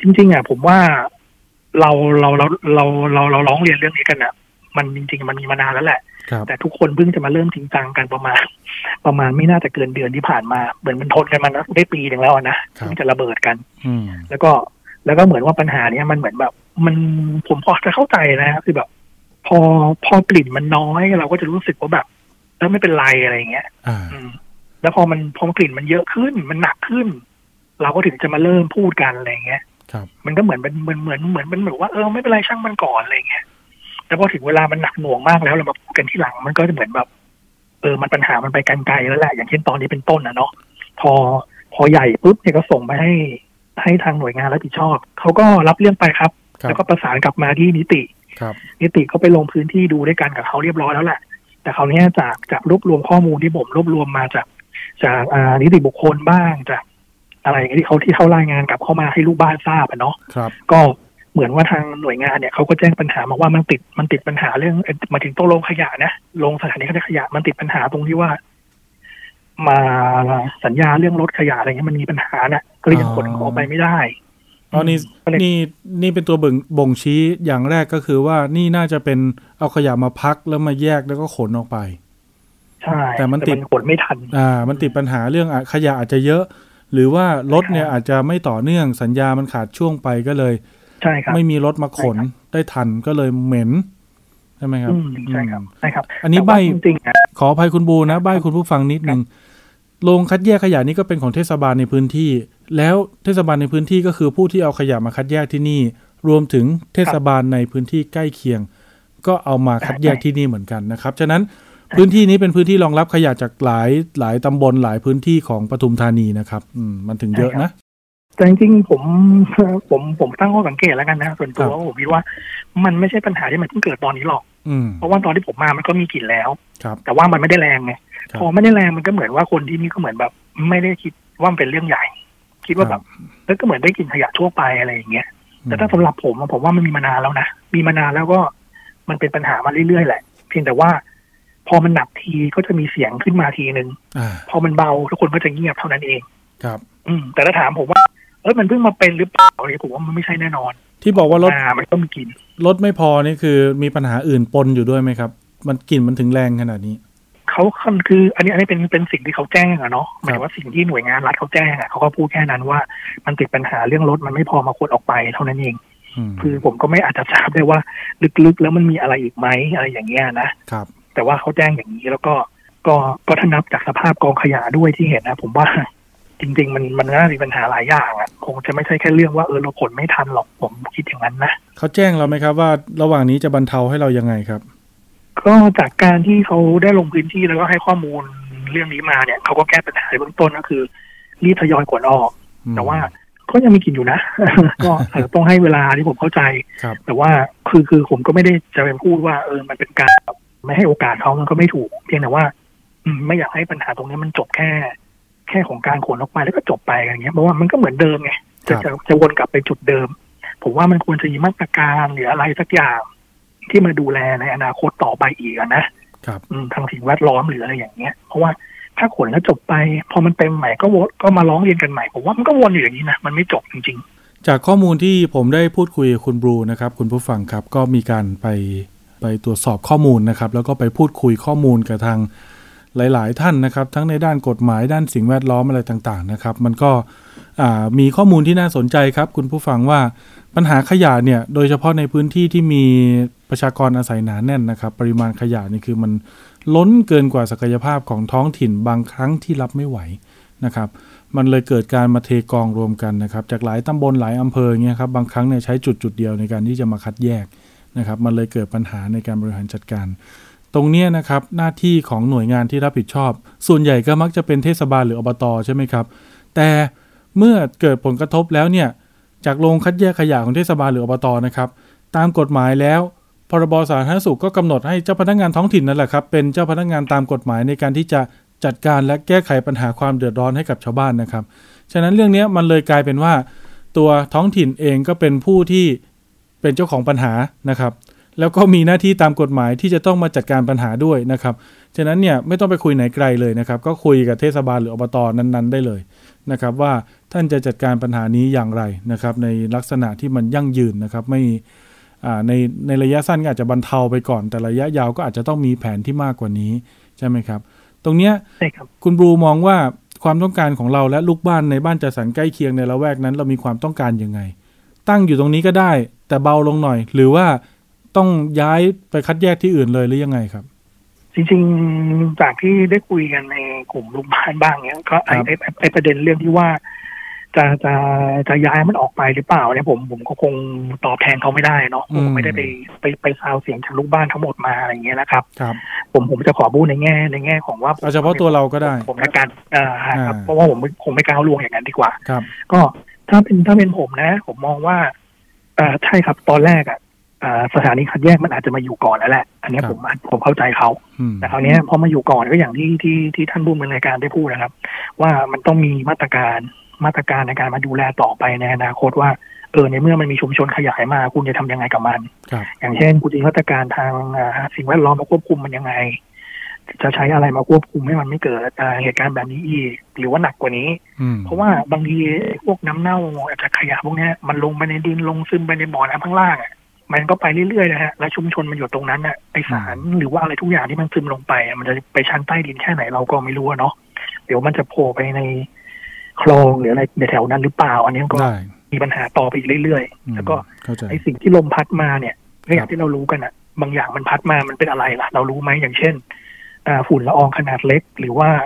S3: จริงๆอะผมว่าเราเราเราเราเราเราร้องเรียนเรื่องนี้กันอะ มันจริงๆมันมีมานานแล้วแหละ
S2: ครับ
S3: แต่ทุกคนเพิ่งจะมาเริ่มจริงจังกันประมาณ ประมาณไม่น่าจะเกินเดือนที่ผ่านมาเหมือนมันทนกันมานะได้ปีหนึ่งแล้วอะนะเพิ่งจะระเบิดกัน
S2: อืม
S3: แล้วก็แล้วก็เหมือนว่าปัญหาเนี้ยมันเหมือนแบบ มันผมพอจะเข้าใจนะคือแบบ พอพอกลิ่นมันน้อยเราก็จะรู้สึกว่าแบบ แล้วไม่เป็นไรอะไรอย่างเงี้ย
S2: อ่า
S3: อืมแล้วพอมันพอกลิ่นมันเยอะขึ้น มันหนักขึ้น เราก็ถึงจะมาเริ่มพูดกันอะไรอย่างเงี้ย
S2: ครับ
S3: มันก็เหมือนเป็นเหมือนเหมือนเหมือนเป็นแบบว่าเออไม่เป็นไรช่างมันก่อนอะไรอย่างเงี้ยแต่พอถึงเวลามันหนักหน่วงมากแล้วเรามาพูดกันที่หลัง มันก็จะเหมือนแบบ เออมันปัญหามันไปกันไกลแล้วแหละอย่างเช่นตอนนี้เป็นต้นนะเนาะพอพอใหญ่ปุ๊บเนี่ยก็ส่งไปให้ให้ทางหน่วยงานรับผิดชอบเขาก็รับเรื่องไปครับ
S2: ครับ
S3: แล้วก็ประสานกลับมาที่นิติ
S2: ครับ
S3: นิติเขาไปลงพื้นที่ดูด้วยกันกับเขาเรียบร้อยแล้วแหละ แต่คราวเนี้ยจากจากรวบรวมข้อมูลที่ผมรวบรวมมาจากจากอ่านิติบุคคลบ้างจากอะไรอย่างเงี้ยที่เขาที่เขารายงานกลับเข้ามาให้ลูกบ้านทราบอะเนาะ
S2: ครับ
S3: ก็เหมือนว่าทางหน่วยงานเนี่ยเขาก็แจ้งปัญหามาว่ามันติดมันติดปัญหาเรื่องเอ่อมาถึงโต๊ะโรงขยะนะโรงสถานีคัดแยกขยะมันติดปัญหาตรงที่ว่า มาสัญญาเรื่องรถขยะอะไรเงี้ยมันมีปัญหาน่ะก็เลยยังขนของออกไปไม่ได้
S2: อ๋อนี่
S3: ก็เลย
S2: นี่นี่เป็นตัวบ่งบ่งชี้อย่างแรกก็คือว่านี่น่าจะเป็นเอาขยะมาพักแล้วมาแยกแล้วก็ขนออกไป
S3: ใช่
S2: แต่มันติด
S3: ขนไม่ทัน
S2: อ่า มันติดปัญหาเรื่องอะขยะอาจจะเยอะ หรือว่ารถเนี่ยอาจจะไม่ต่อเนื่องสัญญามันขาดช่วงไปก็เลย
S3: ใช่ครับ
S2: ไม่มีรถมาขนได้ทันก็เลยเหม็นใช่ไหมครับ
S3: อืมใช่ครับ
S2: อืม
S3: ใช่ครับ
S2: อันนี้
S3: แต่
S2: ใบ
S3: ว่าจริงๆอะ
S2: ขออภัยคุณบูนะใบคุณผู้ฟังนิดนึงโรงคัดแยกขยะนี่ก็เป็นของเทศบาลในพื้นที่ แล้วเทศบาลในพื้นที่ก็คือผู้ที่เอาขยะมาคัดแยกที่นี่ รวมถึงเทศบาลในพื้นที่ใกล้เคียง ก็เอามาคัดแยกที่นี่เหมือนกันนะครับ ฉะนั้นพื้นที่นี้เป็นพื้นที่รองรับขยะจากหลายหลายตำบลหลายพื้นที่ของปทุมธานีนะครับ อืมมันถึงเยอะนะ
S3: แต่จริงๆผมผมผมตั้งข้อสังเกตแล้วกันนะส่วนตัว
S2: ครับ
S3: ว่าผมคิดว่ามันไม่ใช่ปัญหาที่มันเพิ่งเกิดตอนนี้หรอก
S2: อืม
S3: เพราะว่าตอนที่ผมมามันก็มีกลิ่นแล้ว
S2: ครับ
S3: แต่ว่ามันไม่ได้แรงไง
S2: ครับ
S3: พอไม่ได้แรงมันก็เหมือนว่าคนที่นี่ก็เหมือนแบบ ไม่ได้คิดว่ามันเป็นเรื่องใหญ่ คิดว่าแบบแล้วก็เหมือนได้กลินขยะทั่วไปอะไรอย่างเงี้ยแต่ถ้าสำหรับผมอะผมว่ามันมีมานานแล้วนะมีมานานแล้วก็มันเป็นปัญหามาเรื่อยๆแหละ เพียงแต่ว่า พอมันหนักทีก็จะมีเสียงขึ้นมาทีนึง
S2: อ่า
S3: พอมันเบาทุกคนก็จะเงียบเท่านั้นเอง
S2: ครับ
S3: อืม แต่ถ้าถามผมว่าเออมันเพิ่งมาเป็นหรือเปล่าอะไรผมว่ามันไม่ใช่แน่นอน
S2: ที่บอกว่ารถ
S3: อ่ามันก็มีกลิ่น
S2: รถไม่พอนี่คือมีปัญหาอื่นปนอยู่ด้วยไหมครับ มันกลิ่นมันถึงแรงขนาดนี้
S3: เขาคือ อันนี้อันนี้เป็นเป็นสิ่งที่เขาแจ้งอะเนาะหมายถึงว่าสิ่งที่หน่วยงานรัฐเขาแจ้งอะเขาก็พูดแค่นั้นว่า มันติดปัญหาเรื่องรถมันไม่พอมาขนออกไปเท่านั้นเอง
S2: อืม
S3: คือผมก็ไม่อาจจะทราบได้ว่าลึกๆ แล้วมันมีอะไรอีกไหมอะไรอย่างเงี้ยนะ
S2: ครับ
S3: แต่ว่าเขาแจ้งอย่างนี้แล้วก็ก็ก็ถ้านับจากสภาพกองขยะด้วยที่เห็นนะ ผมว่าจริง ๆ มันมันน่าจะมีปัญหาหลายอย่างอะคงจะไม่ใช่แค่เรื่องว่าเออเราขนไม่ทันหรอกผมคิดอย่างนั้นนะ
S2: เขาแจ้งเราไหมครับว่าระหว่างนี้จะบรรเทาให้เรายังไงครับ
S3: ก็จากการที่เขาได้ลงพื้นที่แล้วก็ให้ข้อมูลเรื่องนี้มาเนี่ยเขาก็แก้ปัญหาในเบื้องต้นก็คือ รีบทยอยขนออก
S2: อืม
S3: แต่ว่าก็ยังมีกลิ่นอยู่นะ ก็อาจจะต้องให้เวลาที่ผมเข้าใจ
S2: ครับ
S3: แต่ว่าคือคือผมก็ไม่ได้จะไปพูดว่า เออมันเป็นการแบบไม่ให้โอกาสเขามันก็ไม่ถูก เพียงแต่ว่าอืมไม่อยากให้ปัญหาตรงนี้มันจบแค่ แค่ของการขนออกไปแล้วก็จบไปอย่างเงี้ยเพราะว่ามันก็เหมือนเดิมไงจะจะจะวนกลับไปจุดเดิม ผมว่ามันควรจะมีมาตรการหรืออะไรสักอย่าง ที่มาดูแลในอนาคตต่อไปอีกอะนะครับอืมทางสิ่งแวดล้อมหรืออะไรอย่างเงี้ย เพราะว่าถ้าขนแล้วจบไป พอมันเต็มใหม่ก็วนก็มาร้องเรียนกันใหม่ผมว่ามันก็วนอยู่อย่างนี้นะมันไม่จบจริง ๆ
S2: จากข้อมูลที่ผมได้พูดคุยกับคุณบรูนะครับ คุณผู้ฟังครับก็มีการไปไปตรวจสอบข้อมูลนะครับ แล้วก็ไปพูดคุยข้อมูลกับทางหลาย ๆ ท่านนะครับ ทั้งในด้านกฎหมายด้านสิ่งแวดล้อมอะไรต่าง ๆ นะครับ มันก็อ่ามีข้อมูลที่น่าสนใจครับ คุณผู้ฟังว่า ปัญหาขยะเนี่ยโดยเฉพาะในพื้นที่ที่มีประชากรอาศัยหนาแน่นนะครับ ปริมาณขยะนี่คือมันล้นเกินกว่าศักยภาพของท้องถิ่นบางครั้งที่รับไม่ไหวนะครับ มันเลยเกิดการมาเทกองรวมกันนะครับ จากหลายตำบลหลายอำเภอเงี้ยครับบางครั้งเนี่ยใช้จุดจุดเดียวในการที่จะมาคัดแยกนะครับ มันเลยเกิดปัญหาในการบริหารจัดการ ตรงนี้นะครับหน้าที่ของหน่วยงานที่รับผิดชอบ ส่วนใหญ่ก็มักจะเป็นเทศบาลหรืออบตใช่ไหมครับ แต่เมื่อเกิดผลกระทบแล้วเนี่ย จากโรงคัดแยกขยะของเทศบาลหรืออบตนะครับ ตามกฎหมายแล้ว พรบสาธารณสุขก็กำหนดให้เจ้าพนักงานท้องถิ่นนั่นแหละครับ เป็นเจ้าพนักงานตามกฎหมายในการที่จะจัดการและแก้ไขปัญหาความเดือดร้อนให้กับชาวบ้านนะครับ ฉะนั้นเรื่องนี้มันเลยกลายเป็นว่า ตัวท้องถิ่นเองก็เป็นผู้ที่เป็นเจ้าของปัญหานะครับ แล้วก็มีหน้าที่ตามกฎหมายที่จะต้องมาจัดการปัญหาด้วยนะครับ ฉะนั้นเนี่ยไม่ต้องไปคุยไหนไกลเลยนะครับ ก็คุยกับเทศบาลหรืออบตนั้น ๆ ได้เลย นะครับว่าท่านจะจัดการปัญหานี้อย่างไรนะครับ ในลักษณะที่มันยั่งยืนนะครับไม่อ่าในในระยะสั้นก็อาจจะบรรเทาไปก่อน แต่ระยะยาวก็อาจจะต้องมีแผนที่มากกว่านี้ใช่ไหมครับ ตรงเนี้ย
S3: ใช่ครับ
S2: คุณบรูมองว่าความต้องการของเราและลูกบ้านในบ้านจัดสรรใกล้เคียงในละแวกนั้น เรามีความต้องการยังไง ตั้งอยู่ตรงนี้ก็ได้ แต่เบาลงหน่อย หรือว่าต้องย้ายไปคัดแยกที่อื่นเลยหรือยังไงครับ
S3: จริงๆ จากที่ได้คุยกันในกลุ่มลูกบ้านบ้างเนี้ยก็ไอ้
S2: ครับ
S3: ไอ้ไอ้ไอ้ประเด็นเรื่องที่ว่า จะจะจะย้ายมันออกไปหรือเปล่าเนี่ยผมผมก็คงตอบแทนเขาไม่ได้เนาะผมไม่ได้ไปไปไปซาวเสียงจากลูกบ้านทั้งหมดมาอะไรอย่างเงี้ยนะครับ
S2: ครับ
S3: ผมผมจะขอพูดในแง่ในแง่ของว่า
S2: เอาเฉพาะตัวเราก็ได้
S3: ผมในการอ่าครับ
S2: อ่า
S3: เพราะว่าผมคงไม่กล้าวลวงอย่างนั้นดีกว่า
S2: ครับ
S3: ก็ถ้าเป็นถ้าเป็นผมนะ ผมมองว่าอ่าใช่ครับตอนแรกอะอ่า สถานีคัดแยกมันอาจจะมาอยู่ก่อนแล้วแหละ อันเนี้ย
S2: ครับ
S3: ผมผมเข้าใจเขา
S2: อืม
S3: แต่คราวเนี้ยพอมาอยู่ก่อนก็อย่างที่ที่ที่ท่านผู้บริหารการได้พูดนะครับ ว่ามันต้องมีมาตรการมาตรการในการมาดูแลต่อไปในอนาคตว่าเออในเมื่อมันมีชุมชนขยายมา คุณจะทำยังไงกับมัน
S2: ครับ
S3: อย่างเช่นคุณจะมีมาตรการทางอ่าสิ่งแวดล้อมมาควบคุมมันยังไง จะใช้อะไรมาควบคุมให้มันไม่เกิดอ่าเหตุการณ์แบบนี้อีก หรือว่าหนักกว่านี้
S2: อืม
S3: เพราะว่าบางทีพวกน้ำเน่าจากขยะพวกเนี้ยมันลงไปในดินลงซึมไปในบ่อน้ำข้างล่างอะ มันก็ไปเรื่อยๆนะฮะและชุมชนมันอยู่ตรงนั้นอะไอสารหรือว่าอะไรทุกอย่างที่มันซึมลงไปอะมันจะไปชั้นใต้ดินแค่ไหนเราก็ไม่รู้อะเนาะเดี๋ยวมันจะโผล่ไปในคลองหรืออะไรในแถวนั้นหรือเปล่า อันนี้ก็
S2: ได้
S3: มีปัญหาต่อไปอีกเรื่อย
S2: อืม
S3: ๆแล้วก็
S2: เข้าใจ
S3: ไอสิ่งที่ลมพัดมาเนี่ยก็อย่า
S2: ครั
S3: ง
S2: บ
S3: ที่เรารู้กันอะบางอย่างมันพัดมามันเป็นอะไรล่ะ เรารู้ไหมอย่างเช่นอ่าฝุ่นละอองขนาดเล็ก หรือว่าอ่า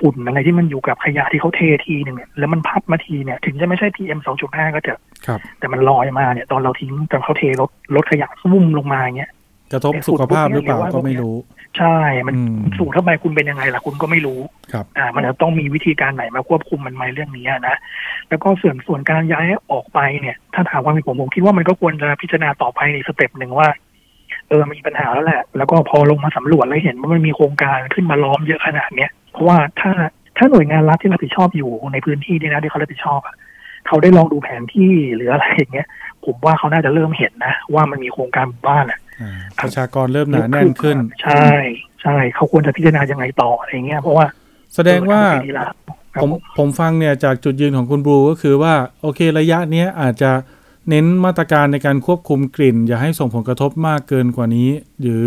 S3: ฝุ่นอะไรที่มันอยู่กับขยะที่เขาเททีหนึ่งเนี่ยแล้วมันพัดมาทีเนี่ยถึงจะไม่ใช่ PM 2.5 ก็เถอะ
S2: ครับ
S3: แต่มันลอยมาเนี่ย ตอนเราทิ้งตอนเขาเทรถรถขยะฟุ้มลงมาเงี้ย
S2: กระทบสุขภาพหรือเปล่าก็ไม่รู้
S3: ใช่ มัน
S2: อืม
S3: สูงเข้าไปคุณเป็นยังไงล่ะคุณก็ไม่รู้
S2: ครับ
S3: อ่า มันจะต้องมีวิธีการไหนมาควบคุมมันไหมเรื่องนี้อะนะ แล้วก็ส่วนส่วนการย้ายออกไปเนี่ย ถ้าถามความเห็นผมผมคิดว่ามันก็ควรจะพิจารณาต่อไปในสเต็ปหนึ่งว่า เออมีปัญหาแล้วแหละ แล้วก็พอลงมาสำรวจแล้วเห็นว่ามันมีโครงการขึ้นมาล้อมเยอะขนาดเนี้ยเพราะว่าถ้าถ้าหน่วยงานรัฐที่รับผิดชอบอยู่ในพื้นที่เนี่ยนะที่เขารับผิดชอบอะเขาได้ลองดูแผนที่หรืออะไรอย่างเงี้ย ผมว่าเขาน่าจะเริ่มเห็นนะ ว่ามันมีโครงการหมู่บ้านอะ
S2: อ่าประชากรเริ่มหนาแน่นขึ้น
S3: ใช่ใช่เขาควรจะพิจารณายังไงต่ออะไรเงี้ยเพราะว่า
S2: แสดงว่า
S3: เออทำไปดีละครับ
S2: ผมผมฟังเนี่ยจากจุดยืนของคุณบลูก็คือว่า โอเคระยะเนี้ยอาจจะ เน้นมาตรการในการควบคุมกลิ่น อย่าให้ส่งผลกระทบมากเกินกว่านี้หรือ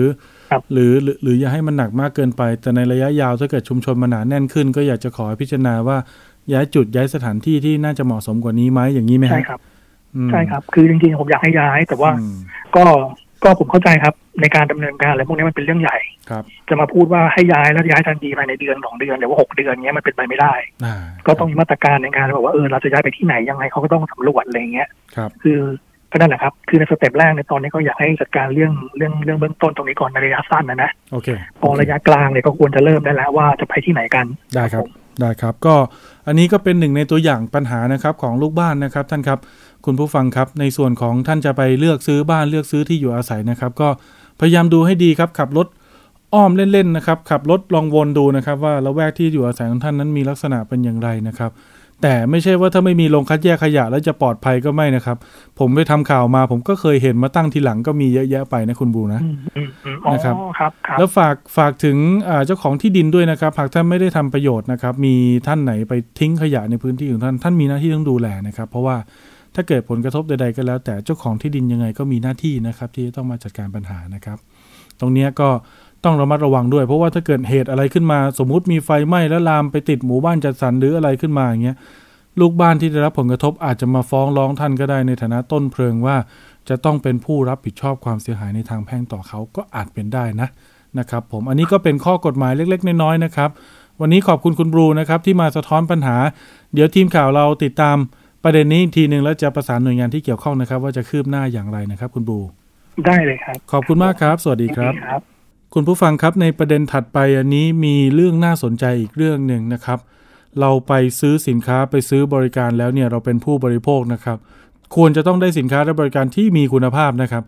S3: ครับ
S2: หรือหรือหรืออย่าให้มันหนักมากเกินไป แต่ในระยะยาวถ้าเกิดชุมชนมันหนาแน่นขึ้น ก็อยากจะขอให้พิจารณาว่าย้ายจุดย้ายสถานที่ที่น่าจะเหมาะสมกว่านี้ไหมอย่างนี้ไหมฮะ
S3: ใช่ครับ
S2: อืม
S3: ใช่ครับ คือจริงๆผมอยากให้ย้ายแต่ว่า
S2: อืม
S3: ก็ก็ผมเข้าใจครับ ในการดำเนินการอะไรพวกนี้มันเป็นเรื่องใหญ่
S2: ครับ
S3: จะมาพูดว่าให้ย้ายแล้วย้ายทันทีภายในเดือนสองเดือนหรือว่าหกเดือนเงี้ยมันเป็นไปไม่ได้
S2: อ่า
S3: ก็ต้องมีมาตรการในการบอกว่าเออเราจะย้ายไปที่ไหนยังไงเขาก็ต้องสำรวจอะไรเงี้ย
S2: ครับ
S3: คือก็นั่นแหละครับ คือในสเต็ปแรกในตอนนี้ก็อยากให้จัดการเรื่องเรื่องเรื่องเบื้องต้นตรงนี้ก่อนในระยะสั้นนะนะ
S2: โอเค
S3: พอระยะกลางเนี่ยก็ควรจะเริ่มได้แล้วว่าจะไปที่ไหนกัน
S2: ได้ครับได้ครับก็อันนี้ก็เป็นหนึ่งในตัวอย่างปัญหานะครับของลูกบ้านนะครับท่านครับ คุณผู้ฟังครับในส่วนของท่านจะไปเลือกซื้อบ้านเลือกซื้อที่อยู่อาศัยนะครับ ก็ พยายามดูให้ดีครับ ขับรถอ้อมเล่นๆนะครับ ขับรถลองวนดูนะครับ ว่าละแวกที่อยู่อาศัยของท่านนั้นมีลักษณะเป็นอย่างไรนะครับ แต่ไม่ใช่ว่าถ้าไม่มีโรงคัดแยกขยะแล้วจะปลอดภัยก็ไม่นะครับ ผมไปทำข่าวมา ผมก็เคยเห็นมาตั้งทีหลังก็มีเยอะแยะไปนะคุณบูนะ
S3: อืมอืมอืมอ๋อ
S2: นะครับ
S3: ครับครับ
S2: แล้วฝากฝากถึงอ่าเจ้าของที่ดินด้วยนะครับหากท่านไม่ได้ทำประโยชน์นะครับ มีท่านไหนไปทิ้งขยะในพื้นที่ของท่านท่านมีหน้าที่ต้องดูแลนะครับ เพราะว่า ถ้าเกิดผลกระทบใดๆก็แล้ว แต่เจ้าของที่ดินยังไงก็มีหน้าที่นะครับ ที่จะต้องมาจัดการปัญหานะครับ ตรงนี้ก็ต้องระมัดระวังด้วย เพราะว่าถ้าเกิดเหตุอะไรขึ้นมา สมมุติมีไฟไหม้แล้วลามไปติดหมู่บ้านจัดสรรหรืออะไรขึ้นมาอย่างเงี้ยลูกบ้านที่ได้รับผลกระทบอาจจะมาฟ้องร้องท่านก็ได้ในฐานะต้นเพลิงว่า จะต้องเป็นผู้รับผิดชอบความเสียหายในทางแพ่งต่อเขาก็อาจเป็นได้นะนะครับผมอันนี้ก็เป็นข้อกฎหมายเล็ก ๆ น้อยๆนะครับ วันนี้ขอบคุณคุณบรูนะครับที่มาสะท้อนปัญหา เดี๋ยวทีมข่าวเราติดตาม ประเด็นนี้อีกทีหนึ่งแล้วจะประสานหน่วยงานที่เกี่ยวข้องนะครับ ว่าจะคืบหน้าอย่างไรนะครับ คุณบรู
S3: ได้เลยครับ
S2: ขอบคุณมากครับ สวัสดีครับ
S3: ครับ
S2: คุณผู้ฟังครับในประเด็นถัดไปอันนี้มีเรื่องน่าสนใจอีกเรื่องหนึ่งนะครับ เราไปซื้อสินค้าไปซื้อบริการแล้วเนี่ยเราเป็นผู้บริโภคนะครับ ควรจะต้องได้สินค้าและบริการที่มีคุณภาพนะครับ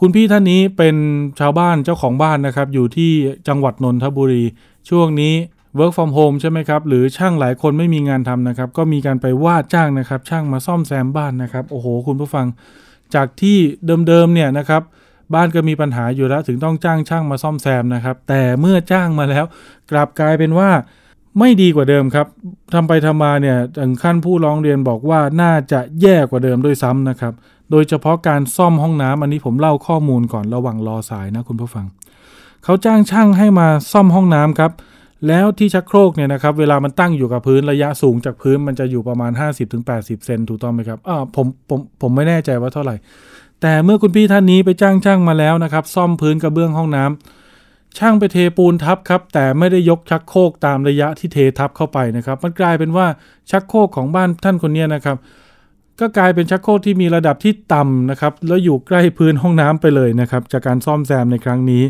S2: คุณพี่ท่านนี้เป็นชาวบ้านเจ้าของบ้านนะครับ อยู่ที่จังหวัดนนทบุรี ช่วงนี้ work from home ใช่ไหมครับ หรือช่างหลายคนไม่มีงานทำนะครับ ก็มีการไปว่าจ้างนะครับ ช่างมาซ่อมแซมบ้านนะครับ โอ้โห คุณผู้ฟัง จากที่เดิมๆเนี่ยนะครับ บ้านก็มีปัญหาอยู่แล้ว ถึงต้องจ้างช่างมาซ่อมแซมนะครับ แต่เมื่อจ้างมาแล้ว กลับกลายเป็นว่าไม่ดีกว่าเดิมครับทำไปทำมาเนี่ยถึงขั้นผู้ร้องเรียนบอกว่าน่าจะแย่กว่าเดิมด้วยซ้ำนะครับ โดยเฉพาะการซ่อมห้องน้ำอันนี้ผมเล่าข้อมูลก่อนระหว่างรอสายนะคุณผู้ฟัง เขาจ้างช่างให้มาซ่อมห้องน้ำครับ แล้วที่ชักโครกเนี่ยนะครับ เวลามันตั้งอยู่กับพื้นระยะสูงจากพื้นมันจะอยู่ประมาณ 50-80 เซนถูกต้องไหมครับอ่าผมผมผมไม่แน่ใจว่าเท่าไหร่ แต่เมื่อคุณพี่ท่านนี้ไปจ้างช่างมาแล้วนะครับ ซ่อมพื้นกระเบื้องห้องน้ำช่างไปเทปูนทับครับ แต่ไม่ได้ยกชักโครกตามระยะที่เททับเข้าไปนะครับ มันกลายเป็นว่าชักโครกของบ้านท่านคนนี้นะครับ ก็กลายเป็นชักโครกที่มีระดับที่ต่ำนะครับ แล้วอยู่ใกล้พื้นห้องน้ำไปเลยนะครับ จากการซ่อมแซมในครั้งนี้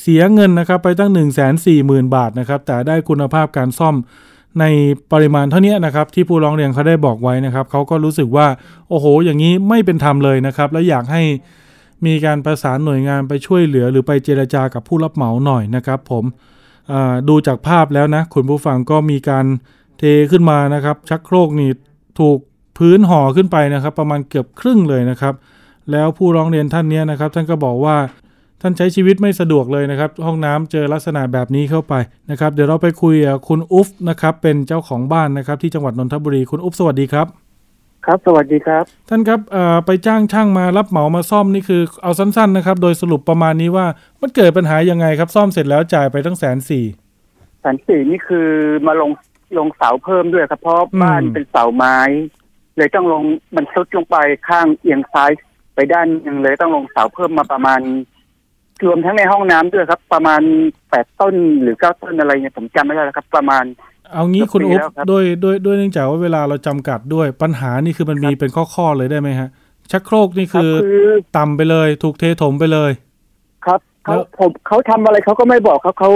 S2: เสียเงินนะครับไปตั้ง 1 4 0 0 0 0 บาทนะครับ แต่ได้คุณภาพการซ่อมในปริมาณเท่านี้นะครับ ที่ผู้ร้องเรียนเขาได้บอกไว้นะครับเขาก็รู้สึกว่า โอ้โห อย่างนี้ไม่เป็นธรรมเลยนะครับ และอยากให้มีการประสานหน่วยงานไปช่วยเหลือ หรือไปเจรจากับผู้รับเหมาหน่อยนะครับผมดูจากภาพแล้วนะคุณผู้ฟังก็มีการเทขึ้นมานะครับ ชักโครกนี่ถูก พื้นห่อขึ้นไปนะครับ ประมาณเกือบครึ่งเลยนะครับ แล้วผู้ร้องเรียนท่านเนี้ยนะครับ ท่านก็บอกว่าท่านใช้ชีวิตไม่สะดวกเลยนะครับ ห้องน้ำเจอลักษณะแบบนี้เข้าไปนะครับ เดี๋ยวเราไปคุยกับคุณอุ๊ฟนะครับ เป็นเจ้าของบ้านนะครับ ที่จังหวัดนนทบุรีคุณอุ๊ฟสวัสดีครับ
S4: ครับสวัสดีครับ
S2: ท่านครับเอ่อไปจ้างช่างมารับเหมามาซ่อมนี่คือเอาสั้น ๆนะครับ โดยสรุปประมาณนี้ว่ามันเกิดปัญหายังไงครับ ซ่อมเสร็จแล้วจ่ายไปตั้งแสนสี่
S4: สันสีนี่คือมาลงลงเสาเพิ่มด้วยครับเพราะ
S2: อืม
S4: บ้านเป็นเสาไม้ เลยต้องลงมันซุดลงไปข้างเอียงซ้ายไปด้านหนึงเลยต้องลงเสาเพิ่มมาประมาณรวมทั้งในห้องน้ำด้วยครับ ประมาณแปดต้นหรือเก้าต้นอะไรเนี่ยผมจำไม่ได้แล้วครับ ประมาณ
S2: เอางี้
S4: เกือบ
S2: คุณ
S4: ปี
S2: อุ๊บ
S4: แล้วครับ
S2: ด้วยด้วยด้วยเนื่องจากว่าเวลาเราจำกัดด้วยปัญหานี่คือมันมีเป็นข้อๆเลยได้ไหมฮะ ชักโครกนี่
S4: ครับ
S2: คือ
S4: คือ
S2: ต่ำไปเลย ถูกเทถมไปเลย
S4: ครับเขา
S2: แล้ว
S4: ผมเขาทำอะไรเขาก็ไม่บอกเขาเขา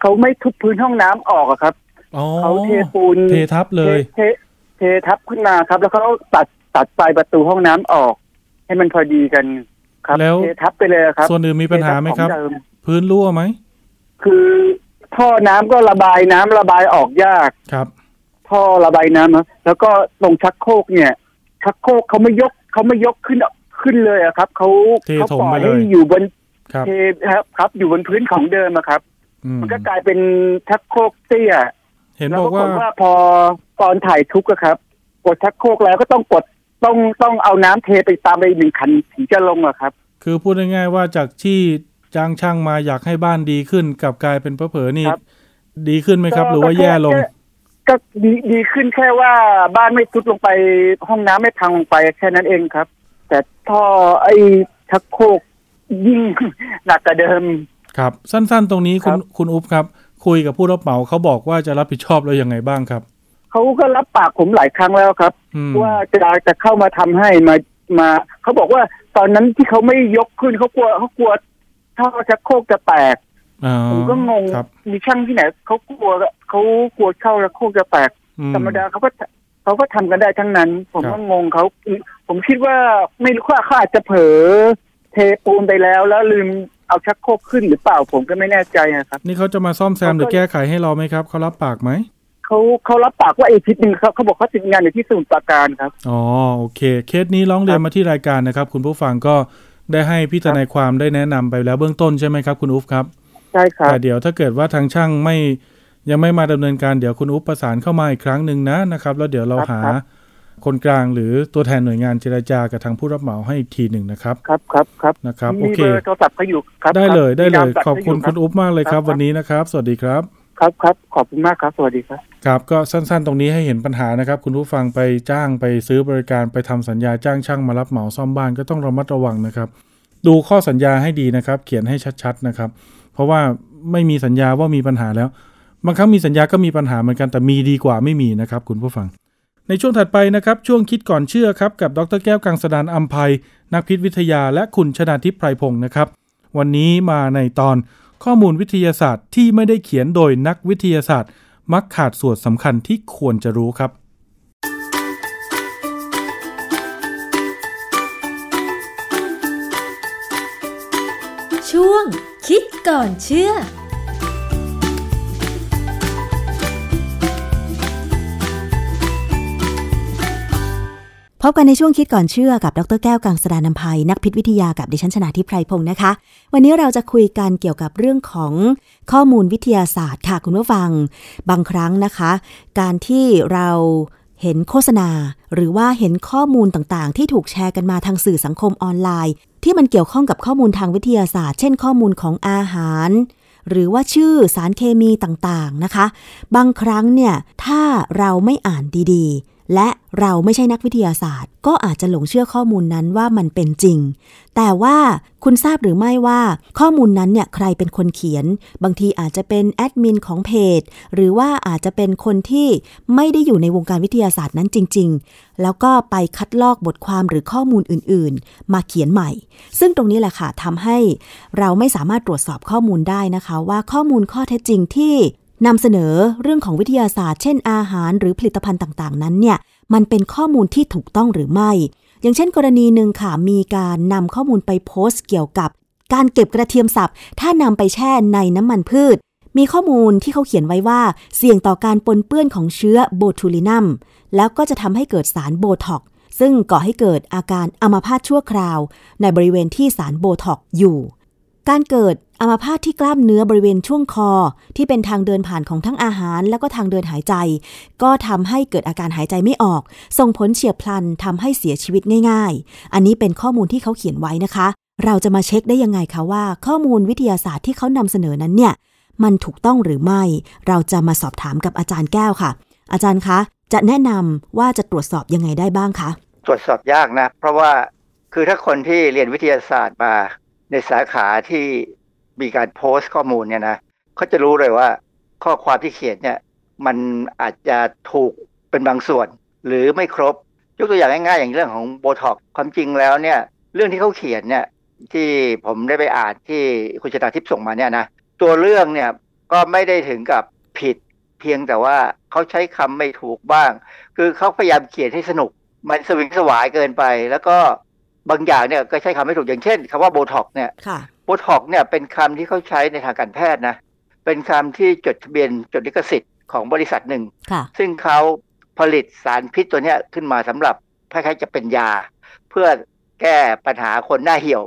S4: เขาไม่ทุบพื้นห้องน้ำออกอะครับ
S2: อ๋อ
S4: เขาเทปูน
S2: เททับเลย
S4: เทเททับขึ้นมาครับ แล้วเขาตัดตัดปลายประตูห้องน้ำออก ให้มันพอดีกันครับ
S2: แล้ว
S4: เททับไปเลยครับ
S2: ส่วนอื่นมีปัญหาไหมครับ
S4: เททัของเดิ
S2: พื้นรั่วไหม
S4: คือท่อน้ำก็ระบายน้ำระบายออกยาก
S2: ครับ
S4: ท่อระบายน้ำครับแล้วก็ตรงชักโครกเนี่ย ชักโครกเขาไม่ยกเขาไม่ยกขึ้นขึ้นเลยอะครับเขา
S2: เท
S4: เขา
S2: ถม
S4: ปล่อ
S2: ไป
S4: ย
S2: เล
S4: ให้
S2: ย
S4: อยู่บน
S2: ครับ
S4: เทครับครับ อยู่บนพื้นของเดิมอะครับ
S2: อืม
S4: มันก็กลายเป็นชักโครกเตี้ย
S2: เห็น
S4: แล้ว
S2: บอก
S4: ปราก
S2: ว่า
S4: ฏว่าพอตอนถ่ายทุกข์อะครับ กดชักโครกแล้วก็ต้องกดต้องต้องเอาน้ำเทไปตามไปหนึ่งคันถึงจะลงอะครับ
S2: คือพูดง่ายๆว่าจากที่จ้างช่างมาอยากให้บ้านดีขึ้นกลับกลายเป็นเผลอๆนี่
S4: ครับ
S2: ดีขึ้นไหมครับ หรือว่าแย่ลง
S4: ก็ก็ดีดีขึ้นแค่ว่าบ้านไม่ทรุดลงไปห้องน้ำไม่พังลงไปแค่นั้นเองครับ แต่ท่อไอ้ชักโครกยิ่งหนักกว่าเดิม
S2: ครับ สั้นๆ ตรงนี้คุณ
S4: ครับ
S2: คุณอุ๊บครับ คุยกับผู้รับเหมาเขาบอกว่าจะรับผิดชอบเรายังไงบ้างครับ
S4: เขาก็รับปากผมหลายครั้งแล้วครับ
S2: อืม
S4: ว่าจะจะเข้ามาทำให้มามาเขาบอกว่าตอนนั้นที่เขาไม่ยกขึ้นเขากลัวเขากลัวท่อชักโครกจะแตก
S2: อ๋อ
S4: ผมก็งง
S2: ครับ
S4: มีช่างที่ไหนเขากลัวเขากลัวเข้าชักโครกจะแตก
S2: อื
S4: ธรรมดาเขาก็เขาก็ทำกันได้ทั้งนั้น ผม
S2: ครับ
S4: ก็งงเขาผมคิดว่าไม่รู้ว่าเขาอาจจะเผลอเทปูนไปแล้วแล้วลืม เอาชักโครกขึ้นหรือเปล่าผมก็ไม่แน่ใจนะครับ
S2: นี่เขาจะมาซ่อมแซม
S4: เขาก็
S2: หรือแก้ไขให้เราไหมครับเขารับปากไหม
S4: เขาเขารับปากว่าอีกทิศหนึ่งเขาเขาบอกเขาติดงานอยู่ที่สมุทรปราการครับ
S2: อ๋อโอเค เคสนี้ร้องเรียนมาที่รายการนะครับ คุณผู้ฟังก็ได้ให้พี่ทนายความได้แนะนำไปแล้วเบื้องต้นใช่ไหมครับ คุณอุ๊บครับ
S4: ใช่ครับ
S2: แต่เดี๋ยวถ้าเกิดว่าทางช่างไม่ยังไม่มาดำเนินการเดี๋ยวคุณอุ๊บประสานเข้ามาอีกครั้งหนึ่งนะนะครับ แล้วเดี๋ยวเรา
S4: ครับ
S2: หา
S4: ครับ
S2: คนกลางหรือตัวแทนหน่วยงานเจรจากับทางผู้รับเหมาให้อีกทีหนึ่งนะครับ
S4: ครับครับครับ
S2: นะครับโอ
S4: มี
S2: เค
S4: เบอร์โทรศัพท์เขาอยู่ครับ
S2: ได้เลย
S4: รับ
S2: ได้เลย
S4: มีนามบัตร
S2: ขอบคุณ
S4: เขายู่
S2: คุณอุ๊บมากเลยครับ
S4: ครับ
S2: วันนี้นะครับ สวัสดีครับ
S4: ครับครับขอบคุณมากครับ สวัสดีครับ
S2: ครับ ก็สั้นๆ ตรงนี้ให้เห็นปัญหานะครับ คุณผู้ฟังไปจ้างไปซื้อบริการไปทำสัญญาจ้างช่างมารับเหมาซ่อมบ้านก็ต้องระมัดระวังนะครับ ดูข้อสัญญาให้ดีนะครับ เขียนให้ชัดๆนะครับ เพราะว่าไม่มีสัญญาว่ามีปัญหาแล้ว บางครั้งมีสัญญาก็มีปัญหาเหมือนกันแต่มีดีกว่าไม่มีนะครับ คุณผู้ฟัง ในช่วงถัดไปนะครับ ช่วงคิดก่อนเชื่อครับ กับดรแก้วกังสดานอัมภัย นักพิษวิทยาและคุณชนาทิพย์ไพรพงศ์นะครับ วันนี้มาในตอนข้อมูลวิทยาศาสตร์ที่ไม่ได้เขียนโดยนักวิทยาศาสตร์ มักขาดส่วนสำคัญที่ควรจะรู้ครับ
S5: ช่วงคิดก่อนเชื่อ
S6: พบกันในช่วงคิดก่อนเชื่อกับดรแก้วกังสดานนภัย นักพิษวิทยากับดิฉันชนาทิพไพรพงศ์นะคะ วันนี้เราจะคุยกันเกี่ยวกับเรื่องของข้อมูลวิทยาศาสตร์ค่ะคุณผู้ฟัง บางครั้งนะคะ การที่เราเห็นโฆษณา หรือว่าเห็นข้อมูลต่างๆ ที่ถูกแชร์กันมาทางสื่อสังคมออนไลน์ ที่มันเกี่ยวข้องกับข้อมูลทางวิทยาศาสตร์ เช่น ข้อมูลของอาหาร หรือว่าชื่อสารเคมีต่างๆนะคะ บางครั้งเนี่ยถ้าเราไม่อ่านดีๆ และเราไม่ใช่นักวิทยาศาสตร์ ก็อาจจะหลงเชื่อข้อมูลนั้นว่ามันเป็นจริง แต่ว่าคุณทราบหรือไม่ว่าข้อมูลนั้นเนี่ยใครเป็นคนเขียน บางทีอาจจะเป็นแอดมินของเพจ หรือว่าอาจจะเป็นคนที่ไม่ได้อยู่ในวงการวิทยาศาสตร์นั้นจริง ๆ แล้วก็ไปคัดลอกบทความหรือข้อมูลอื่นๆ มาเขียนใหม่ ซึ่งตรงนี้แหละค่ะทำให้เราไม่สามารถตรวจสอบข้อมูลได้นะคะ ว่าข้อมูลข้อเท็จจริงที่ นำเสนอเรื่องของวิทยาศาสตร์ เช่นอาหารหรือผลิตภัณฑ์ต่างๆ นั้นเนี่ยมันเป็นข้อมูลที่ถูกต้องหรือไม่ อย่างเช่น กรณีหนึ่งค่ะมีการนำข้อมูลไปโพสต์เกี่ยวกับ การเก็บกระเทียมสับ ถ้านำไปแช่ในน้ำมันพืช มีข้อมูลที่เขาเขียนไว้ว่า เสี่ยงต่อการปนเปื้อนของเชื้อโบทูลินัมแล้วก็จะทำให้เกิดสารโบท็อกซ์ซึ่งก่อให้เกิดอาการอัมาพาตชั่วคราว ในบริเวณที่สารโบท็อกซ์อยู่ การเกิดอัมาพาตที่กล้ามเนื้อบริเวณช่วงคอ ที่เป็นทางเดินผ่านของทั้งอาหาร แล้วก็ทางเดินหายใจ ก็ทำให้เกิดอาการหายใจไม่ออก ส่งผลเฉียบพลันทำให้เสียชีวิตง่าย ๆ อันนี้เป็นข้อมูลที่เขาเขียนไว้นะคะ เราจะมาเช็คได้ยังไงคะว่า ข้อมูลวิทยาศาสตร์ที่เขานำเสนอนั้นเนี่ย มันถูกต้องหรือไม่ เราจะมาสอบถามกับอาจารย์แก้วค่ะ อาจารย์คะ จะแนะนำว่าจะตรวจสอบยังไงได้บ้างคะ
S7: ตรวจสอบยากนะ เพราะว่าคือถ้าคนที่เรียนวิทยาศาสตร์มา ในสาขาที่มีการโพสต์ข้อมูลเนี่ยนะเขาจะรู้เลยว่าข้อความที่เขียนเนี่ยมันอาจจะถูกเป็นบางส่วน หรือไม่ครบยกตัวอย่างง่ายๆ อย่างเรื่องของโบท็อกความจริงแล้วเนี่ยเรื่องที่เขาเขียนเนี่ยที่ผมได้ไปอ่านที่คุณชนาทิพย์ส่งมาเนี่ยนะตัวเรื่องเนี่ยก็ไม่ได้ถึงกับผิดเพียงแต่ว่าเขาใช้คำไม่ถูกบ้าง คือเขาพยายามเขียนให้สนุก มันสวิงสวายเกินไป แล้วก็ บางอย่างเนี่ยก็ใช้คำไม่ถูกอย่างเช่นคำว่าโบท็อกเนี่ย
S6: ค่ะ
S7: โบท็อกเนี่ยเป็นคำที่เขาใช้ในทางการแพทย์นะเป็นคำที่จดทะเบียนจดลิขสิทธิ์ของบริษัทหนึ่ง
S6: ค่ะ
S7: ซึ่งเขาผลิตสารพิษตัวเนี้ยขึ้นมาสำหรับคล้ายๆจะเป็นยา เพื่อแก้ปัญหาคนหน้าเหี่ยว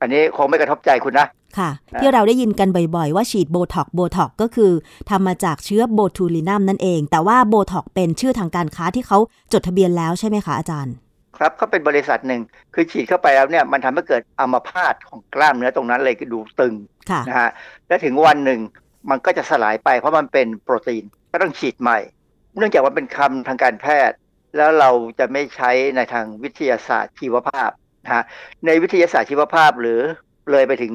S7: อันนี้คงไม่กระทบใจคุณนะ
S6: ค่ะ
S7: นะ
S6: ที่เราได้ยินกันบ่อยๆ ว่าฉีดโบท็อกโบท็อกก็คือทำมาจากเชื้อ botulinum นั่นเอง แต่ว่าโบท็อกเป็นชื่อทางการค้าที่เขาจดทะเบียนแล้วใช่ไหมคะอาจารย์
S7: ครับเขาเป็นบริษัทหนึ่งคือฉีดเข้าไปแล้วเนี่ยมันทำให้เกิดอัมพาตของกล้ามเนื้อตรงนั้นเลยคือดูตึง
S6: ค่ะ
S7: นะฮะและถึงวันหนึ่งมันก็จะสลายไปเพราะมันเป็นโปรตีนก็ต้องฉีดใหม่ เนื่องจากว่าเป็นคำทางการแพทย์ แล้วเราจะไม่ใช้ในทางวิทยาศาสตร์ชีวภาพนะฮะในวิทยาศาสตร์ชีวภาพหรือเลยไปถึง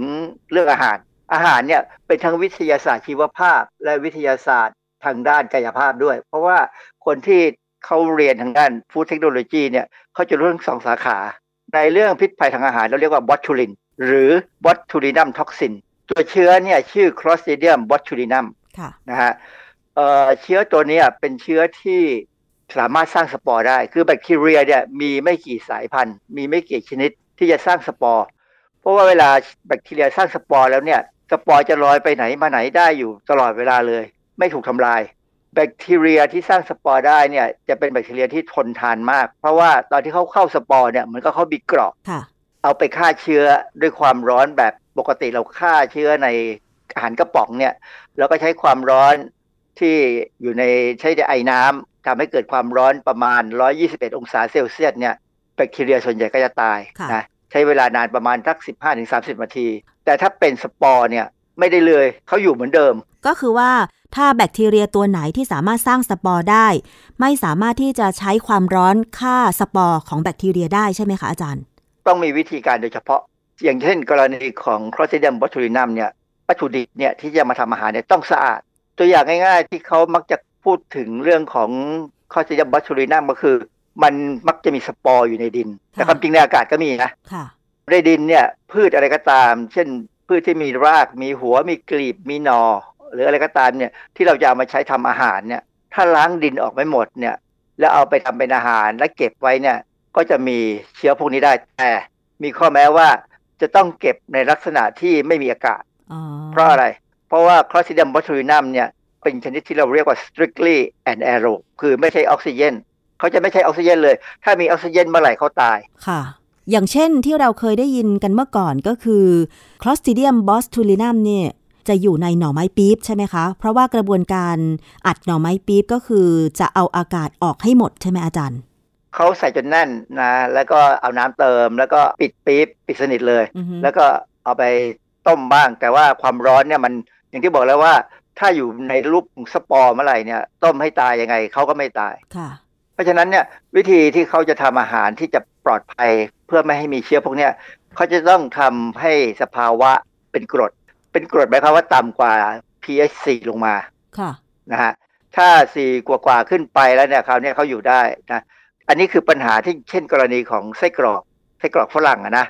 S7: เรื่องอาหาร อาหารเนี่ยเป็นทั้งวิทยาศาสตร์ชีวภาพ และวิทยาศาสตร์ทางด้านกายภาพด้วย เพราะว่าคนที่ เขาเรียนทางด้าน food technology เนี่ยเขาจะรู้ทั้งสองสาขา ในเรื่องพิษภัยทางอาหารเราเรียกว่า botulin หรือ botulinum toxin ตัวเชื้อเนี่ยชื่อ Clostridium botulinum
S6: ค่ะ
S7: นะฮะเอ่อเชื้อตัวเนี้ยเป็นเชื้อที่สามารถสร้างสปอร์ได้ คือแบคทีเรียเนี่ยมีไม่กี่สายพันธุ์ มีไม่กี่ชนิดที่จะสร้างสปอร์ เพราะว่าเวลาแบคทีเรียสร้างสปอร์แล้วเนี่ย สปอร์จะลอยไปไหนมาไหนได้อยู่ตลอดเวลาเลย ไม่ถูกทำลาย แบคทีเรียที่สร้างสปอร์ได้เนี่ยจะเป็นแบคทีเรียที่ทนทานมาก เพราะว่าตอนที่เขาเข้าสปอร์เนี่ยเหมันก็เขามีเกราะ
S6: ค่ะ
S7: เอาไปฆ่าเชื้อด้วยความร้อนแบบปกติเราฆ่าเชื้อในอาหารกระป๋องเนี่ยเราก็ใช้ความร้อนที่อยู่ในใช้ในไอ้น้ำทำให้เกิดความร้อนประมาณ 121 องศาเซลเซียสเนี่ยแบคทีเรียส่วนใหญ่ก็จะตาย
S6: ค่ะ
S7: นะใช้เวลานานประมาณสัก 15-30 นาที แต่ถ้าเป็นสปอร์เนี่ยไม่ได้เลยเขาอยู่เหมือนเดิม
S6: ก็คือว่า ถ้าแบคทีเรียตัวไหนที่สามารถสร้างสปอร์ได้ ไม่สามารถที่จะใช้ความร้อนฆ่าสปอร์ของแบคทีเรียได้ใช่ไหมคะอาจารย์
S7: ต้องมีวิธีการโดยเฉพาะ อย่างเช่น กรณีของ Clostridium botulinum เนี่ยวัตถุดิบเนี่ยที่จะมาทำอาหารเนี่ยต้องสะอาด ตัวอย่างง่าย ๆ ที่เขามักจะพูดถึงเรื่องของ Clostridium botulinum ก็คือ มันมักจะมีสปอร์อยู่ในดิน แต่
S6: ค่ะ
S7: ความจริงในอากาศก็มีนะ
S6: ค่ะ
S7: ในดินเนี่ยพืชอะไรก็ตาม เช่นพืชที่มีรากมีหัวมีกลีบมีหนอ หรืออะไรก็ตามเนี่ยที่เราจะเอามาใช้ทำอาหารเนี่ยถ้าล้างดินออกไม่หมดเนี่ยแล้วเอาไปทำเป็นอาหารและเก็บไว้เนี่ยก็จะมีเชื้อพวกนี้ได้แต่มีข้อแม้ว่าจะต้องเก็บในลักษณะที่ไม่มีอากาศ
S6: อ๋อ
S7: เพราะอะไร เพราะว่า Clostridium botulinum เนี่ยเป็นชนิดที่เราเรียกว่า strictly anaerob คือไม่ใช่ออกซิเจนเขาจะไม่ใช่ออกซิเจนเลย ถ้ามีออกซิเจนเมื่อไหร่เขาตาย
S6: ค่ะ อย่างเช่นที่เราเคยได้ยินกันเมื่อก่อนก็คือ Clostridium botulinum เนี่ย จะอยู่ในหน่อไม้ปี๊บใช่ไหมคะ เพราะว่ากระบวนการอัดหน่อไม้ปี๊บก็คือจะเอาอากาศออกให้หมดใช่ไหมอาจารย์
S7: เขาใส่จนแน่นนะ แล้วก็เอาน้ำเติม แล้วก็ปิดปี๊บปิดสนิทเลย
S6: อือฮึ
S7: แล้วก็เอาไปต้มบ้าง แต่ว่าความร้อนเนี่ยมันอย่างที่บอกแล้วว่า ถ้าอยู่ในรูปของสปอร์เมื่อไหร่เนี่ย ต้มให้ตายยังไงเขาก็ไม่ตาย
S6: ค่ะ
S7: เพราะฉะนั้นเนี่ยวิธีที่เขาจะทำอาหารที่จะปลอดภัยเพื่อไม่ให้มีเชื้อพวกเนี้ยเขาจะต้องทำให้สภาวะเป็นกรด เป็นกรดหมายความว่าต่ำกว่า pH 4ลงมา
S6: ค่ะ
S7: นะฮะถ้า 4 กว่ากว่าๆขึ้นไปแล้วเนี่ยคราวเนี้ยเขาอยู่ได้นะอันนี้คือปัญหาที่เช่นกรณีของไส้กรอกไส้กรอกฝรั่งอะนะ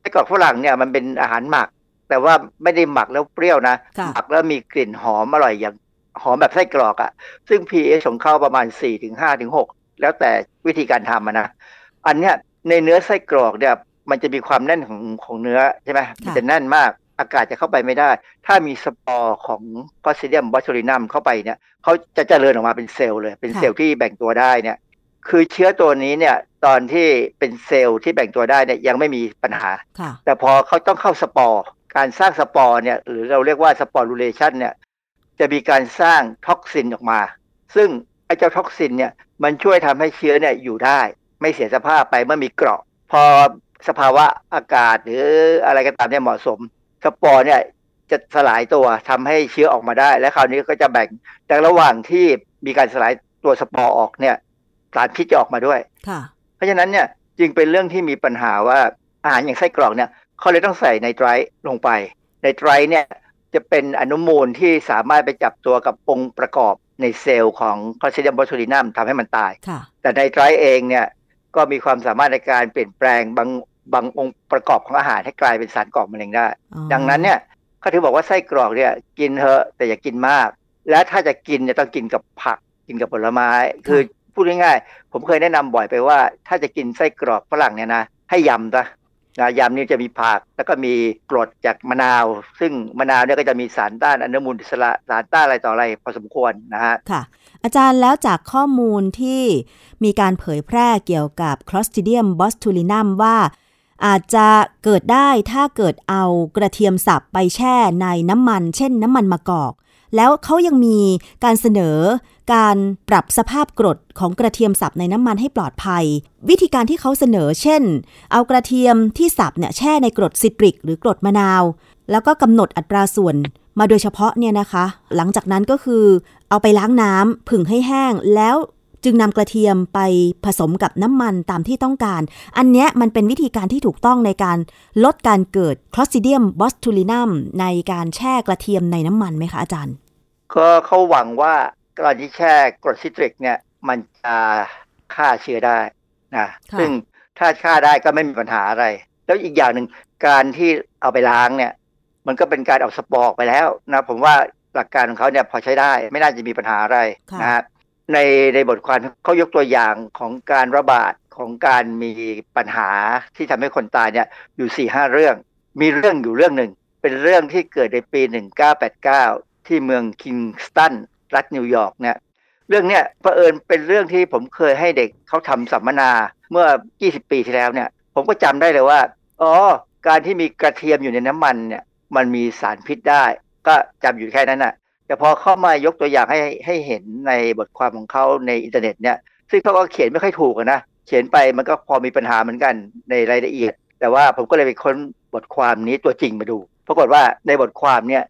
S7: ไส้กรอกฝรั่งเนี่ยมันเป็นอาหารหมัก แต่ว่าไม่ได้หมักแล้วเปรี้ยวนะ
S6: ค่ะ
S7: หมักแล้วมีกลิ่นหอมอร่อยอย่างหอมแบบไส้กรอกอะซึ่ง pH ของเขาประมาณ 4-5-6ถึง5ถึง6แล้วแต่วิธีการทำอะนะอันเนี้ยในเนื้อไส้กรอกเนี่ยมันจะมีความแน่นของของเนื้อใช่ไหมมันจะแน่นมาก อากาศจะเข้าไปไม่ได้ ถ้ามีสปอร์ของ Clostridium botulinum เข้าไปเนี่ยเขาจะเจริญออกมาเป็นเซลล์เลย เป็นเซลล์ที่แบ่งตัวได้เนี่ย คือเชื้อตัวนี้เนี่ย ตอนที่เป็นเซลล์ที่แบ่งตัวได้เนี่ยยังไม่มีปัญหา
S6: ค่ะ
S7: แต่พอเขาต้องเข้าสปอร์ การสร้างสปอร์เนี่ยหรือเราเรียกว่า sporulation เนี่ย จะมีการสร้าง toxin ออกมา ซึ่งไอ้เจ้า toxin เนี่ยมันช่วยทำให้เชื้อเนี่ยอยู่ได้ ไม่เสียสภาพไปเมื่อมีเกราะ พอสภาวะอากาศหรืออะไรก็ตามเนี่ยเหมาะสม สปอร์เนี่ยจะสลายตัวทำให้เชื้อออกมาได้ และคราวนี้ก็จะแบ่งแต่ระหว่างที่มีการสลายตัวสปอร์ออกเนี่ยสารพิษจะออกมาด้วย
S6: ค่ะ
S7: เพราะฉะนั้นเนี่ยจึงเป็นเรื่องที่มีปัญหาว่าอาหารอย่างไส้กรอกเนี่ยเขาเลยต้องใส่ไนไตรท์ลงไปไนไตรท์เนี่ยจะเป็นอนุมูลที่สามารถไปจับตัวกับองค์ประกอบในเซลล์ของ Clostridium botulinum ทำให้มันตาย
S6: ค่ะ
S7: แต่ไนไตรท์เองเนี่ยก็มีความสามารถในการเปลี่ยนแปลงบาง บางองค์ประกอบของอาหารให้กลายเป็นสารก่อมะเร็งได้
S6: อ๋อ
S7: ดังนั้นเนี่ยเขาถือบอกว่าไส้กรอกเนี่ยกินเถอะแต่อย่ากินมาก และถ้าจะกินเนี่ยต้องกินกับผักกินกับผลไม้ คือพูดง่ายๆผมเคยแนะนำบ่อยไปว่า ถ้าจะกินไส้กรอกฝรั่งเนี่ยนะให้ยำซะนะยำนี่จะมีผักแล้วก็มีกรดจากมะนาว ซึ่งมะนาวเนี่ยก็จะมีสารต้านอนุมูลอิสระสารต้านอะไรต่ออะไรพอสมควรนะฮะ
S6: ค่ะ อาจารย์แล้วจากข้อมูลที่มีการเผยแพร่เกี่ยวกับ Clostridium botulinum ว่า อาจจะเกิดได้ถ้าเกิดเอากระเทียมสับไปแช่ในน้ำมัน เช่นน้ำมันมะกอก แล้วเขายังมีการเสนอการปรับสภาพกรดของกระเทียมสับในน้ำมันให้ปลอดภัย วิธีการที่เขาเสนอ เช่น เอากระเทียมที่สับเนี่ยแช่ในกรดซิตริก หรือกรดมะนาว แล้วก็กำหนดอัตราส่วนมาโดยเฉพาะเนี่ยนะคะ หลังจากนั้นก็คือเอาไปล้างน้ำผึ่งให้แห้งแล้ว จึงนำกระเทียมไปผสมกับน้ำมันตามที่ต้องการ อันเนี้ยมันเป็นวิธีการที่ถูกต้องในการลดการเกิด Clostridium botulinum ในการแช่กระเทียมในน้ำมันไหมคะอาจารย์
S7: ก็เขาหวังว่าการที่แช่กรดซิตริกเนี่ยมันจะฆ่าเชื้อได้นะ
S6: ค่ะ
S7: ซึ่งถ้าฆ่าได้ก็ไม่มีปัญหาอะไร แล้วอีกอย่างหนึ่งการที่เอาไปล้างเนี่ย มันก็เป็นการเอาสปอร์ออกไปแล้วนะผมว่าหลักการของเขาเนี่ยพอใช้ได้ไม่น่าจะมีปัญหาอะไร
S6: ค่ะ
S7: นะฮะ ในในบทความเขายกตัวอย่างของการระบาดของการมีปัญหาที่ทำให้คนตายเนี่ยอยู่สี่ห้าเรื่อง มีเรื่องอยู่เรื่องหนึ่ง เป็นเรื่องที่เกิดในปี 1989 ที่เมืองคิงสตันรัฐนิวยอร์กเนี่ยเรื่องเนี้ยเผอิญเป็นเรื่องที่ผมเคยให้เด็กเขาทำสัมมนาเมื่อ 20 ปีที่แล้วเนี่ย ผมก็จำได้เลยว่าอ๋อการที่มีกระเทียมอยู่ในน้ำมันเนี่ยมันมีสารพิษได้ ก็จำอยู่แค่นั้นน่ะ แต่พอเข้ามายกตัวอย่างให้ให้เห็นในบทความของเขาในอินเทอร์เน็ตเนี่ยซึ่งเขาก็เขียนไม่ค่อยถูกนะเขียนไปมันก็พอมีปัญหาเหมือนกันในรายละเอียด แต่ว่าผมก็เลยไปค้นบทความนี้ตัวจริงมาดูปรากฏว่าในบทความเนี่ย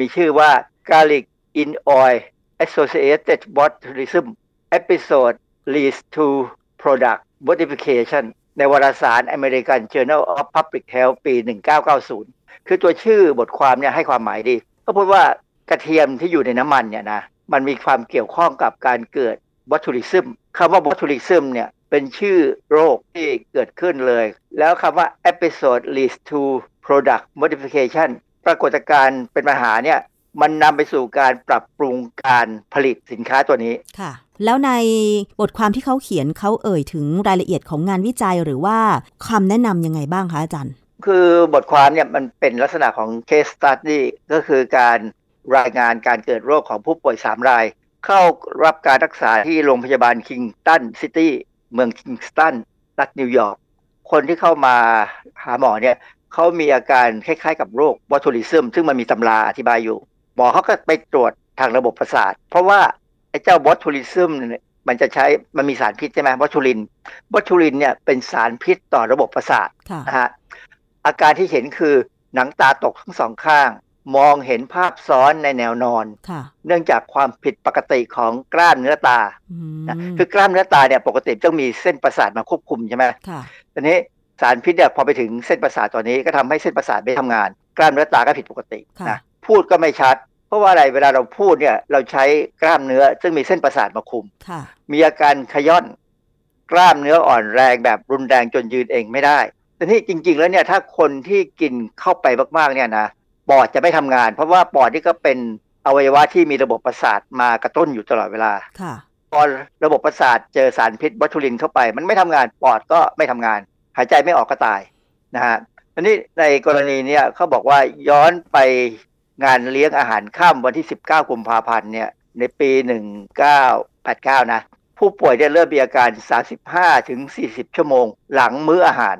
S7: มีชื่อว่า garlic in oil associated botulism episode leads to product modification ในวารสาร American Journal of Public Health ปี 1990 คือตัวชื่อบทความเนี่ยให้ความหมายดี ก็พูดว่า กระเทียมที่อยู่ในน้ำมันเนี่ยนะมันมีความเกี่ยวข้องกับการเกิด botulism คำว่า botulism เนี่ยเป็นชื่อโรคที่เกิดขึ้นเลย แล้วคำว่า episode leads to product modification ปรากฏการณ์เป็นปัญหาเนี่ยมันนำไปสู่การปรับปรุงการผลิตสินค้าตัวนี้
S6: ค่ะ แล้วในบทความที่เขาเขียนเขาเอ่ยถึงรายละเอียดของงานวิจัยหรือว่าคำแนะนำยังไงบ้างคะอาจารย์
S7: คือบทความเนี่ยมันเป็นลักษณะของ case study ก็คือการ รายงานการเกิดโรคของผู้ป่วย 3 ราย เข้ารับการรักษาที่โรงพยาบาลคิงสตันซิตี้เมืองคิงสตันรัฐนิวยอร์กคนที่เข้ามาหาหมอเนี่ยเขามีอาการคล้ายๆ กับโรค botulism ซึ่งมันมีตำราอธิบายอยู่ หมอเขาก็ไปตรวจทางระบบประสาท เพราะว่าไอ้เจ้า botulism เนี่ยมันจะใช้มันมีสารพิษใช่ไหมบอทูลินบอทูลินเนี่ยเป็นสารพิษต่อระบบประสาท
S6: ค่ะ
S7: นะฮะอาการที่เห็นคือหนังตาตกทั้งสองข้าง มองเห็นภาพซ้อนในแนวนอน
S6: ค่ะ
S7: เนื่องจากความผิดปกติของกล้ามเนื้อตา
S6: อืม
S7: นะคือกล้ามเนื้อตาเนี่ยปกติต้องมีเส้นประสาทมาควบคุมใช่ไหม
S6: ค่ะ
S7: ตอนนี้สารพิษเนี่ยพอไปถึงเส้นประสาทตัวนี้ก็ทำให้เส้นประสาทไม่ทำงาน กล้ามเนื้อตาก็ผิดปกติ
S6: ค่ะ
S7: นะพูดก็ไม่ชัด เพราะว่าอะไรเวลาเราพูดเนี่ยเราใช้กล้ามเนื้อ ซึ่งมีเส้นประสาทมาคุม
S6: ค่ะ
S7: มีอาการขย้อนกล้ามเนื้ออ่อนแรงแบบรุนแรงจนยืนเองไม่ได้แต่นี่จริง ๆ แล้วเนี่ยถ้าคนที่กินเข้าไปมากๆเนี่ยนะ ปอดจะไม่ทำงาน เพราะว่าปอดนี่ก็เป็นอวัยวะที่มีระบบประสาทมากระตุ้นอยู่ตลอดเวลา
S6: ค่ะ
S7: พอระบบประสาทเจอสารพิษบอทูลินเข้าไป มันไม่ทำงานปอดก็ไม่ทำงาน หายใจไม่ออกก็ตายนะฮะทีอันนี้ในกรณีเนี่ยเขาบอกว่าย้อนไปงานเลี้ยงอาหารค่ำวันที่ 19กุมภาพันธ์เนี่ยในปี 1989 นะ ผู้ป่วยได้เริ่มมีอาการ 35ถึง40 ชั่วโมง หลังมื้ออาหาร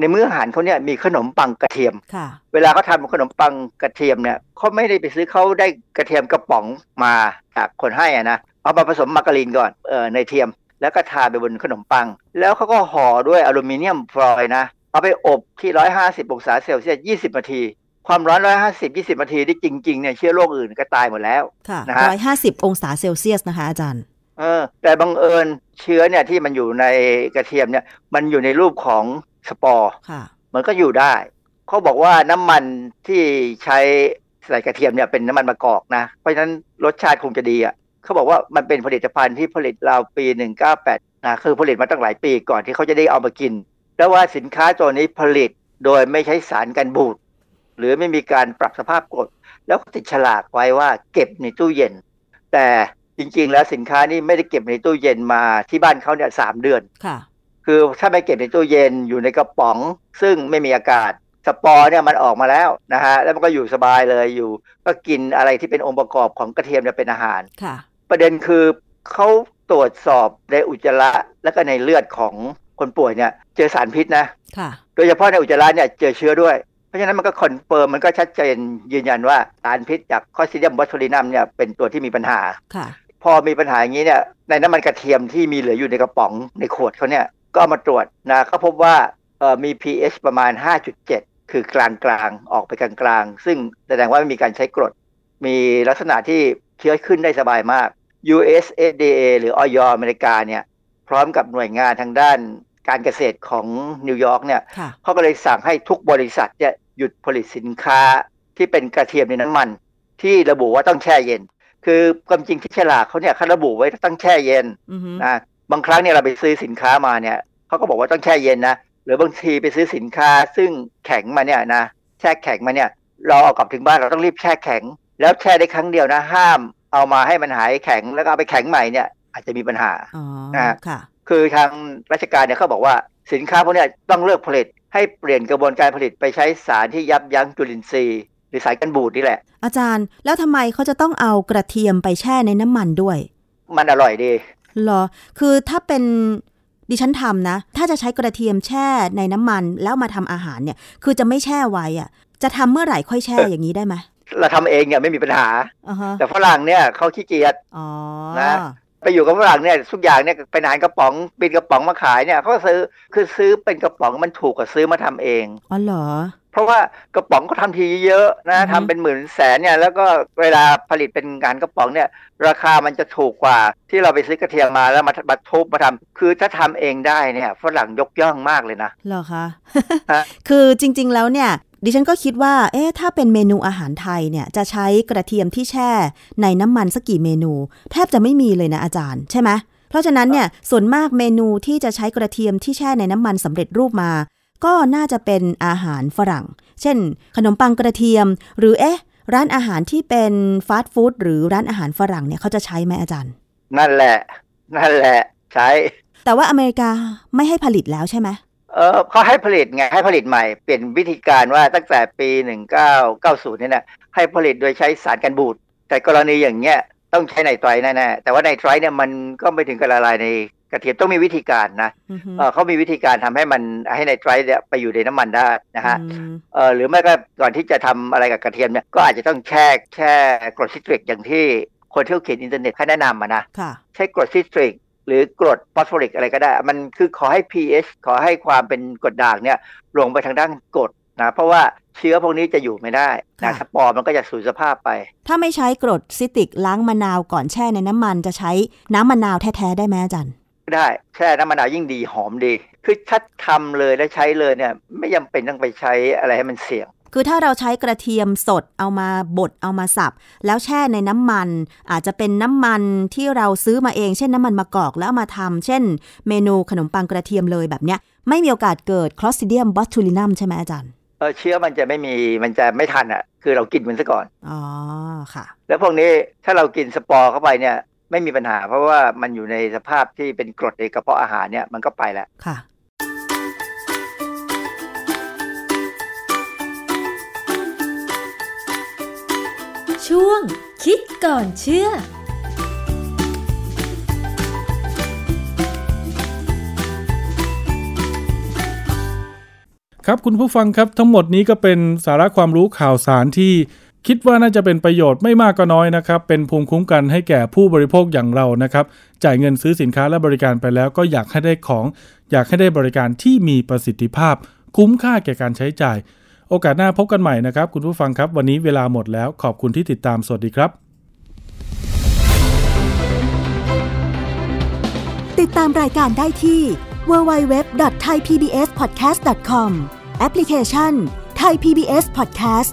S7: ในมื้ออาหารเขาเนี่ยมีขนมปังกระเทียม
S6: ค่ะ
S7: เวลาเขาทำขนมปังกระเทียมเนี่ยเขาไม่ได้ไปซื้อเขาได้กระเทียมกระป๋องมาจากคนให้อะนะ เอามาผสมมาการีนก่อนเออในเทียม แล้วก็ทาไปบนขนมปัง แล้วเขาก็ห่อด้วยอลูมิเนียมฟอยล์นะ เอาไปอบที่150องศาเซลเซียส20นาที ความร้อน150 20นาทีที่จริงๆเนี่ยเชื้อโรคอื่นก็ตายหมดแล้ว
S6: ค่ะ
S7: นะฮะ
S6: ร้อยห้าสิบองศาเซลเซียสนะคะอาจารย์
S7: เออแต่บังเอิญเชื้อเนี่ยที่มันอยู่ในกระเทียมเนี่ยมันอยู่ในรูปของ สปอร์
S6: ค่ะ
S7: มันก็อยู่ได้เขาบอกว่าน้ำมันที่ใช้ใส่กระเทียมเนี่ยเป็นน้ำมันมะกอกนะ เพราะฉะนั้นรสชาติคงจะดีอะเขาบอกว่ามันเป็นผลิตภัณฑ์ที่ผลิตราวปี 198นะคือผลิตมาตั้งหลายปีก่อนที่เขาจะได้เอามากิน แล้วว่าสินค้าตัวนี้ผลิตโดยไม่ใช้สารกันบูดหรือไม่มีการปรับสภาพกรดแล้วก็ติดฉลากไว้ว่าเก็บในตู้เย็น แต่จริงๆ แล้วสินค้านี้ไม่ได้เก็บในตู้เย็นมาที่บ้านเขาเนี่ยสามเดือน
S6: ค่ะ
S7: คือถ้าไม่เก็บในตู้เย็นอยู่ในกระป๋อง ซึ่งไม่มีอากาศสปอร์เนี่ยมันออกมาแล้วนะฮะแล้วมันก็อยู่สบายเลยอยู่ ก็กินอะไรที่เป็นองค์ประกอบของกระเทียมเนี่ยเป็นอาหาร
S6: ค่ะ
S7: ประเด็นคือเขาตรวจสอบในอุจจาระและก็ในเลือดของคนป่วยเนี่ยเจอสารพิษนะ
S6: ค่ะ
S7: โดยเฉพาะในอุจจาระเนี่ยเจอเชื้อด้วย เพราะฉะนั้นมันก็ confirm มันก็ชัดเจนยืนยันว่าสารพิษจาก Clostridium botulinum เนี่ยเป็นตัวที่มีปัญหา
S6: ค่ะ
S7: พอมีปัญหาอย่างนี้เนี่ยในน้ำมันกระเทียมที่มีเหลืออยู่ในกระป๋องในขวดเขาเนี่ย ก็เอามาตรวจนะเขาพบว่าเอ่อมี pH ประมาณ 5.7 คือกลางกลางๆออกไปกลางกลางๆซึ่งแสดงว่าไม่มีการใช้กรด มีลักษณะที่เชื้อขึ้นได้สบายมาก USFDA หรืออย. อเมริกาเนี่ยพร้อมกับหน่วยงานทางด้านการเกษตรของนิวยอร์กเนี่ย
S6: ค่ะ
S7: เขาก็เลยสั่งให้ทุกบริษัทเนี่ยหยุดผลิตสินค้าที่เป็นกระเทียมในน้ำมัน ที่ระบุว่าต้องแช่เย็น คือความจริงที่ฉลากเขาเนี่ยเขาระบุไว้ต้องแช่เย็น
S6: อือฮึ
S7: นะ บางครั้งเนี่ยเราไปซื้อสินค้ามาเนี่ยเขาก็บอกว่าต้องแช่เย็นนะหรือบางทีไปซื้อสินค้าซึ่งแข็งมาเนี่ยนะแช่แข็งมาเนี่ย เราเอากลับถึงบ้านเราต้องรีบแช่แข็ง แล้วแช่ได้ครั้งเดียวนะห้ามเอามาให้มันหายแข็งแล้วก็เอาไปแข็งใหม่เนี่ยอาจจะมีปัญหา
S6: อ๋อ
S7: นะฮะ
S6: ค่ะ
S7: คือทางราชการเนี่ยเขาบอกว่าสินค้าพวกเนี้ยต้องเลิกผลิตให้เปลี่ยนกระบวนการผลิตไปใช้สารที่ยับยั้งจุลินทรีย์ หรือสารกันบูดนี่แหละ
S6: อาจารย์แล้วทำไมเขาจะต้องเอากระเทียมไปแช่ในน้ำมันด้วย
S7: มันอร่อยดี
S6: เหรอ คือถ้าเป็นดิฉันทำนะ ถ้าจะใช้กระเทียมแช่ในน้ำมันแล้วมาทำอาหารเนี่ย คือจะไม่แช่ไว้อะจะทำเมื่อไหร่ค่อยแช่อย่างนี้ได้ไหม
S7: เราทำเองเนี่ยไม่มีปัญหา
S6: อ่าฮะ
S7: แต่ฝรั่งเนี่ยเขาขี้เกียจ
S6: อ๋อ
S7: นะไปอยู่กับฝรั่งเนี่ยทุกอย่างเนี่ยเป็นอาหารกระป๋องเป็นกระป๋องมาขายเนี่ยเขาก็ซื้อคือซื้อเป็นกระป๋องมันถูกกว่าซื้อมาทำเอง
S6: อ๋อเหรอ
S7: เพราะว่ากระป๋องเขาทำทีเยอะนะ
S6: อือฮึ
S7: ทำเป็นหมื่นแสนเนี่ยแล้วก็เวลาผลิตเป็นงานกระป๋องเนี่ย ราคามันจะถูกกว่า ที่เราไปซื้อกระเทียมมาแล้วมามาทุบมาทำคือถ้าทำเองได้เนี่ยฝรั่งยกย่องมากเลยนะ
S6: เหรอคะ
S7: ฮะ
S6: คือจริง ๆแล้วเนี่ยดิฉันก็คิดว่า เอ๊ะ ถ้าเป็นเมนูอาหารไทยเนี่ย จะใช้กระเทียมที่แช่ ในน้ำมันสักกี่เมนู แทบจะไม่มีเลยนะอาจารย์ใช่ไหมเพราะฉะนั้นเนี่ย ส่วนมากเมนูที่จะใช้กระเทียมที่แช่ในน้ำมันสำเร็จรูปมา ก็น่าจะเป็นอาหารฝรั่ง เช่น ขนมปังกระเทียม หรือเอ๊ะ ร้านอาหารที่เป็นฟาสต์ฟู้ดหรือร้านอาหารฝรั่งเนี่ยเขาจะใช้ไหมอาจารย์
S7: นั่นแหละ นั่นแหละใช้
S6: แต่ว่าอเมริกาไม่ให้ผลิตแล้วใช่ไหม
S7: เออเขาให้ผลิตไงให้ผลิตใหม่เปลี่ยนวิธีการว่าตั้งแต่ปี 1990เนี่ยนะให้ผลิตโดยใช้สารกันบูดแต่กรณีอย่างเงี้ยต้องใช้ไนไตรแน่ๆแต่ว่าไนไตรเนี่ยมันก็ไม่ถึงกับละลายใน กระเทียมต้องมีวิธีการนะ
S6: อือฮึ
S7: เออเขามีวิธีการทำให้มันให้ไนไตรเนี่ยไปอยู่ในน้ำมันได้นะฮะ
S6: อืม
S7: เออหรือไม่ก็ก่อนที่จะทำอะไรกับกระเทียมเนี่ยก็อาจจะต้องแช่แช่กรดซิตริกอย่างที่คนที่เขาเขียนอินเทอร์เน็ตเขาแนะนำมานะ
S6: ค่ะ
S7: ใช้กรดซิตริกหรือกรดฟอสฟอริกอะไรก็ได้ มันคือขอให้ pH ขอให้ความเป็นกรดด่างเนี่ยลงไปทางด้านกรดนะเพราะว่าเชื้อพวกนี้จะอยู่ไม่ได้นะ
S6: ค่ะ
S7: สปอร์มันก็จะสูญสภาพไป
S6: ถ้าไม่ใช้กรดซิตริกล้างมะนาวก่อนแช่ในน้ำมันจะใช้น้ำมะนาวแท้ ๆ ได้ไหมอาจารย์
S7: ได้แช่น้ำมะนาวยิ่งดีหอมดี คือถ้าทำเลยแล้วใช้เลยเนี่ย ไม่จำเป็นต้องไปใช้อะไรให้มันเสี่ยง
S6: คือถ้าเราใช้กระเทียมสดเอามาบดเอามาสับ แล้วแช่ในน้ำมัน อาจจะเป็นน้ำมันที่เราซื้อมาเอง เช่นน้ำมันมะกอกแล้วเอามาทำเช่น เมนูขนมปังกระเทียมเลยแบบเนี้ย ไม่มีโอกาสเกิดคลอส i ิเดียมบอทูลินัมใช่ไหมอาจารย์
S7: เออเชื้อมันจะไม่มีมันจะไม่ทันอะ คือเรากินมันซะก่อน
S6: อ๋อค่ะ
S7: แล้วพวกนี้ถ้าเรากินสปอร์เข้าไปเนี่ย ไม่มีปัญหา เพราะว่ามันอยู่ในสภาพที่เป็นกรดในกระเพาะอาหารเนี่ยมันก็ไปแล้ว
S6: ค่ะ
S5: ช่วงคิดก่อนเชื่อ
S2: ครับคุณผู้ฟังครับทั้งหมดนี้ก็เป็นสาระความรู้ข่าวสารที่ คิดว่าน่าจะเป็นประโยชน์ไม่มากก็น้อยนะครับ เป็นภูมิคุ้มกันให้แก่ผู้บริโภคอย่างเรานะครับ จ่ายเงินซื้อสินค้าและบริการไปแล้ว ก็อยากให้ได้ของ อยากให้ได้บริการที่มีประสิทธิภาพ คุ้มค่าแก่การใช้จ่าย โอกาสหน้าพบกันใหม่นะครับ คุณผู้ฟังครับ วันนี้เวลาหมดแล้วขอบคุณที่ติดตามสวัสดีครับ
S6: ติดตามรายการได้ที่ www.thaipbspodcast.com แอปพลิเคชัน Thai PBS Podcast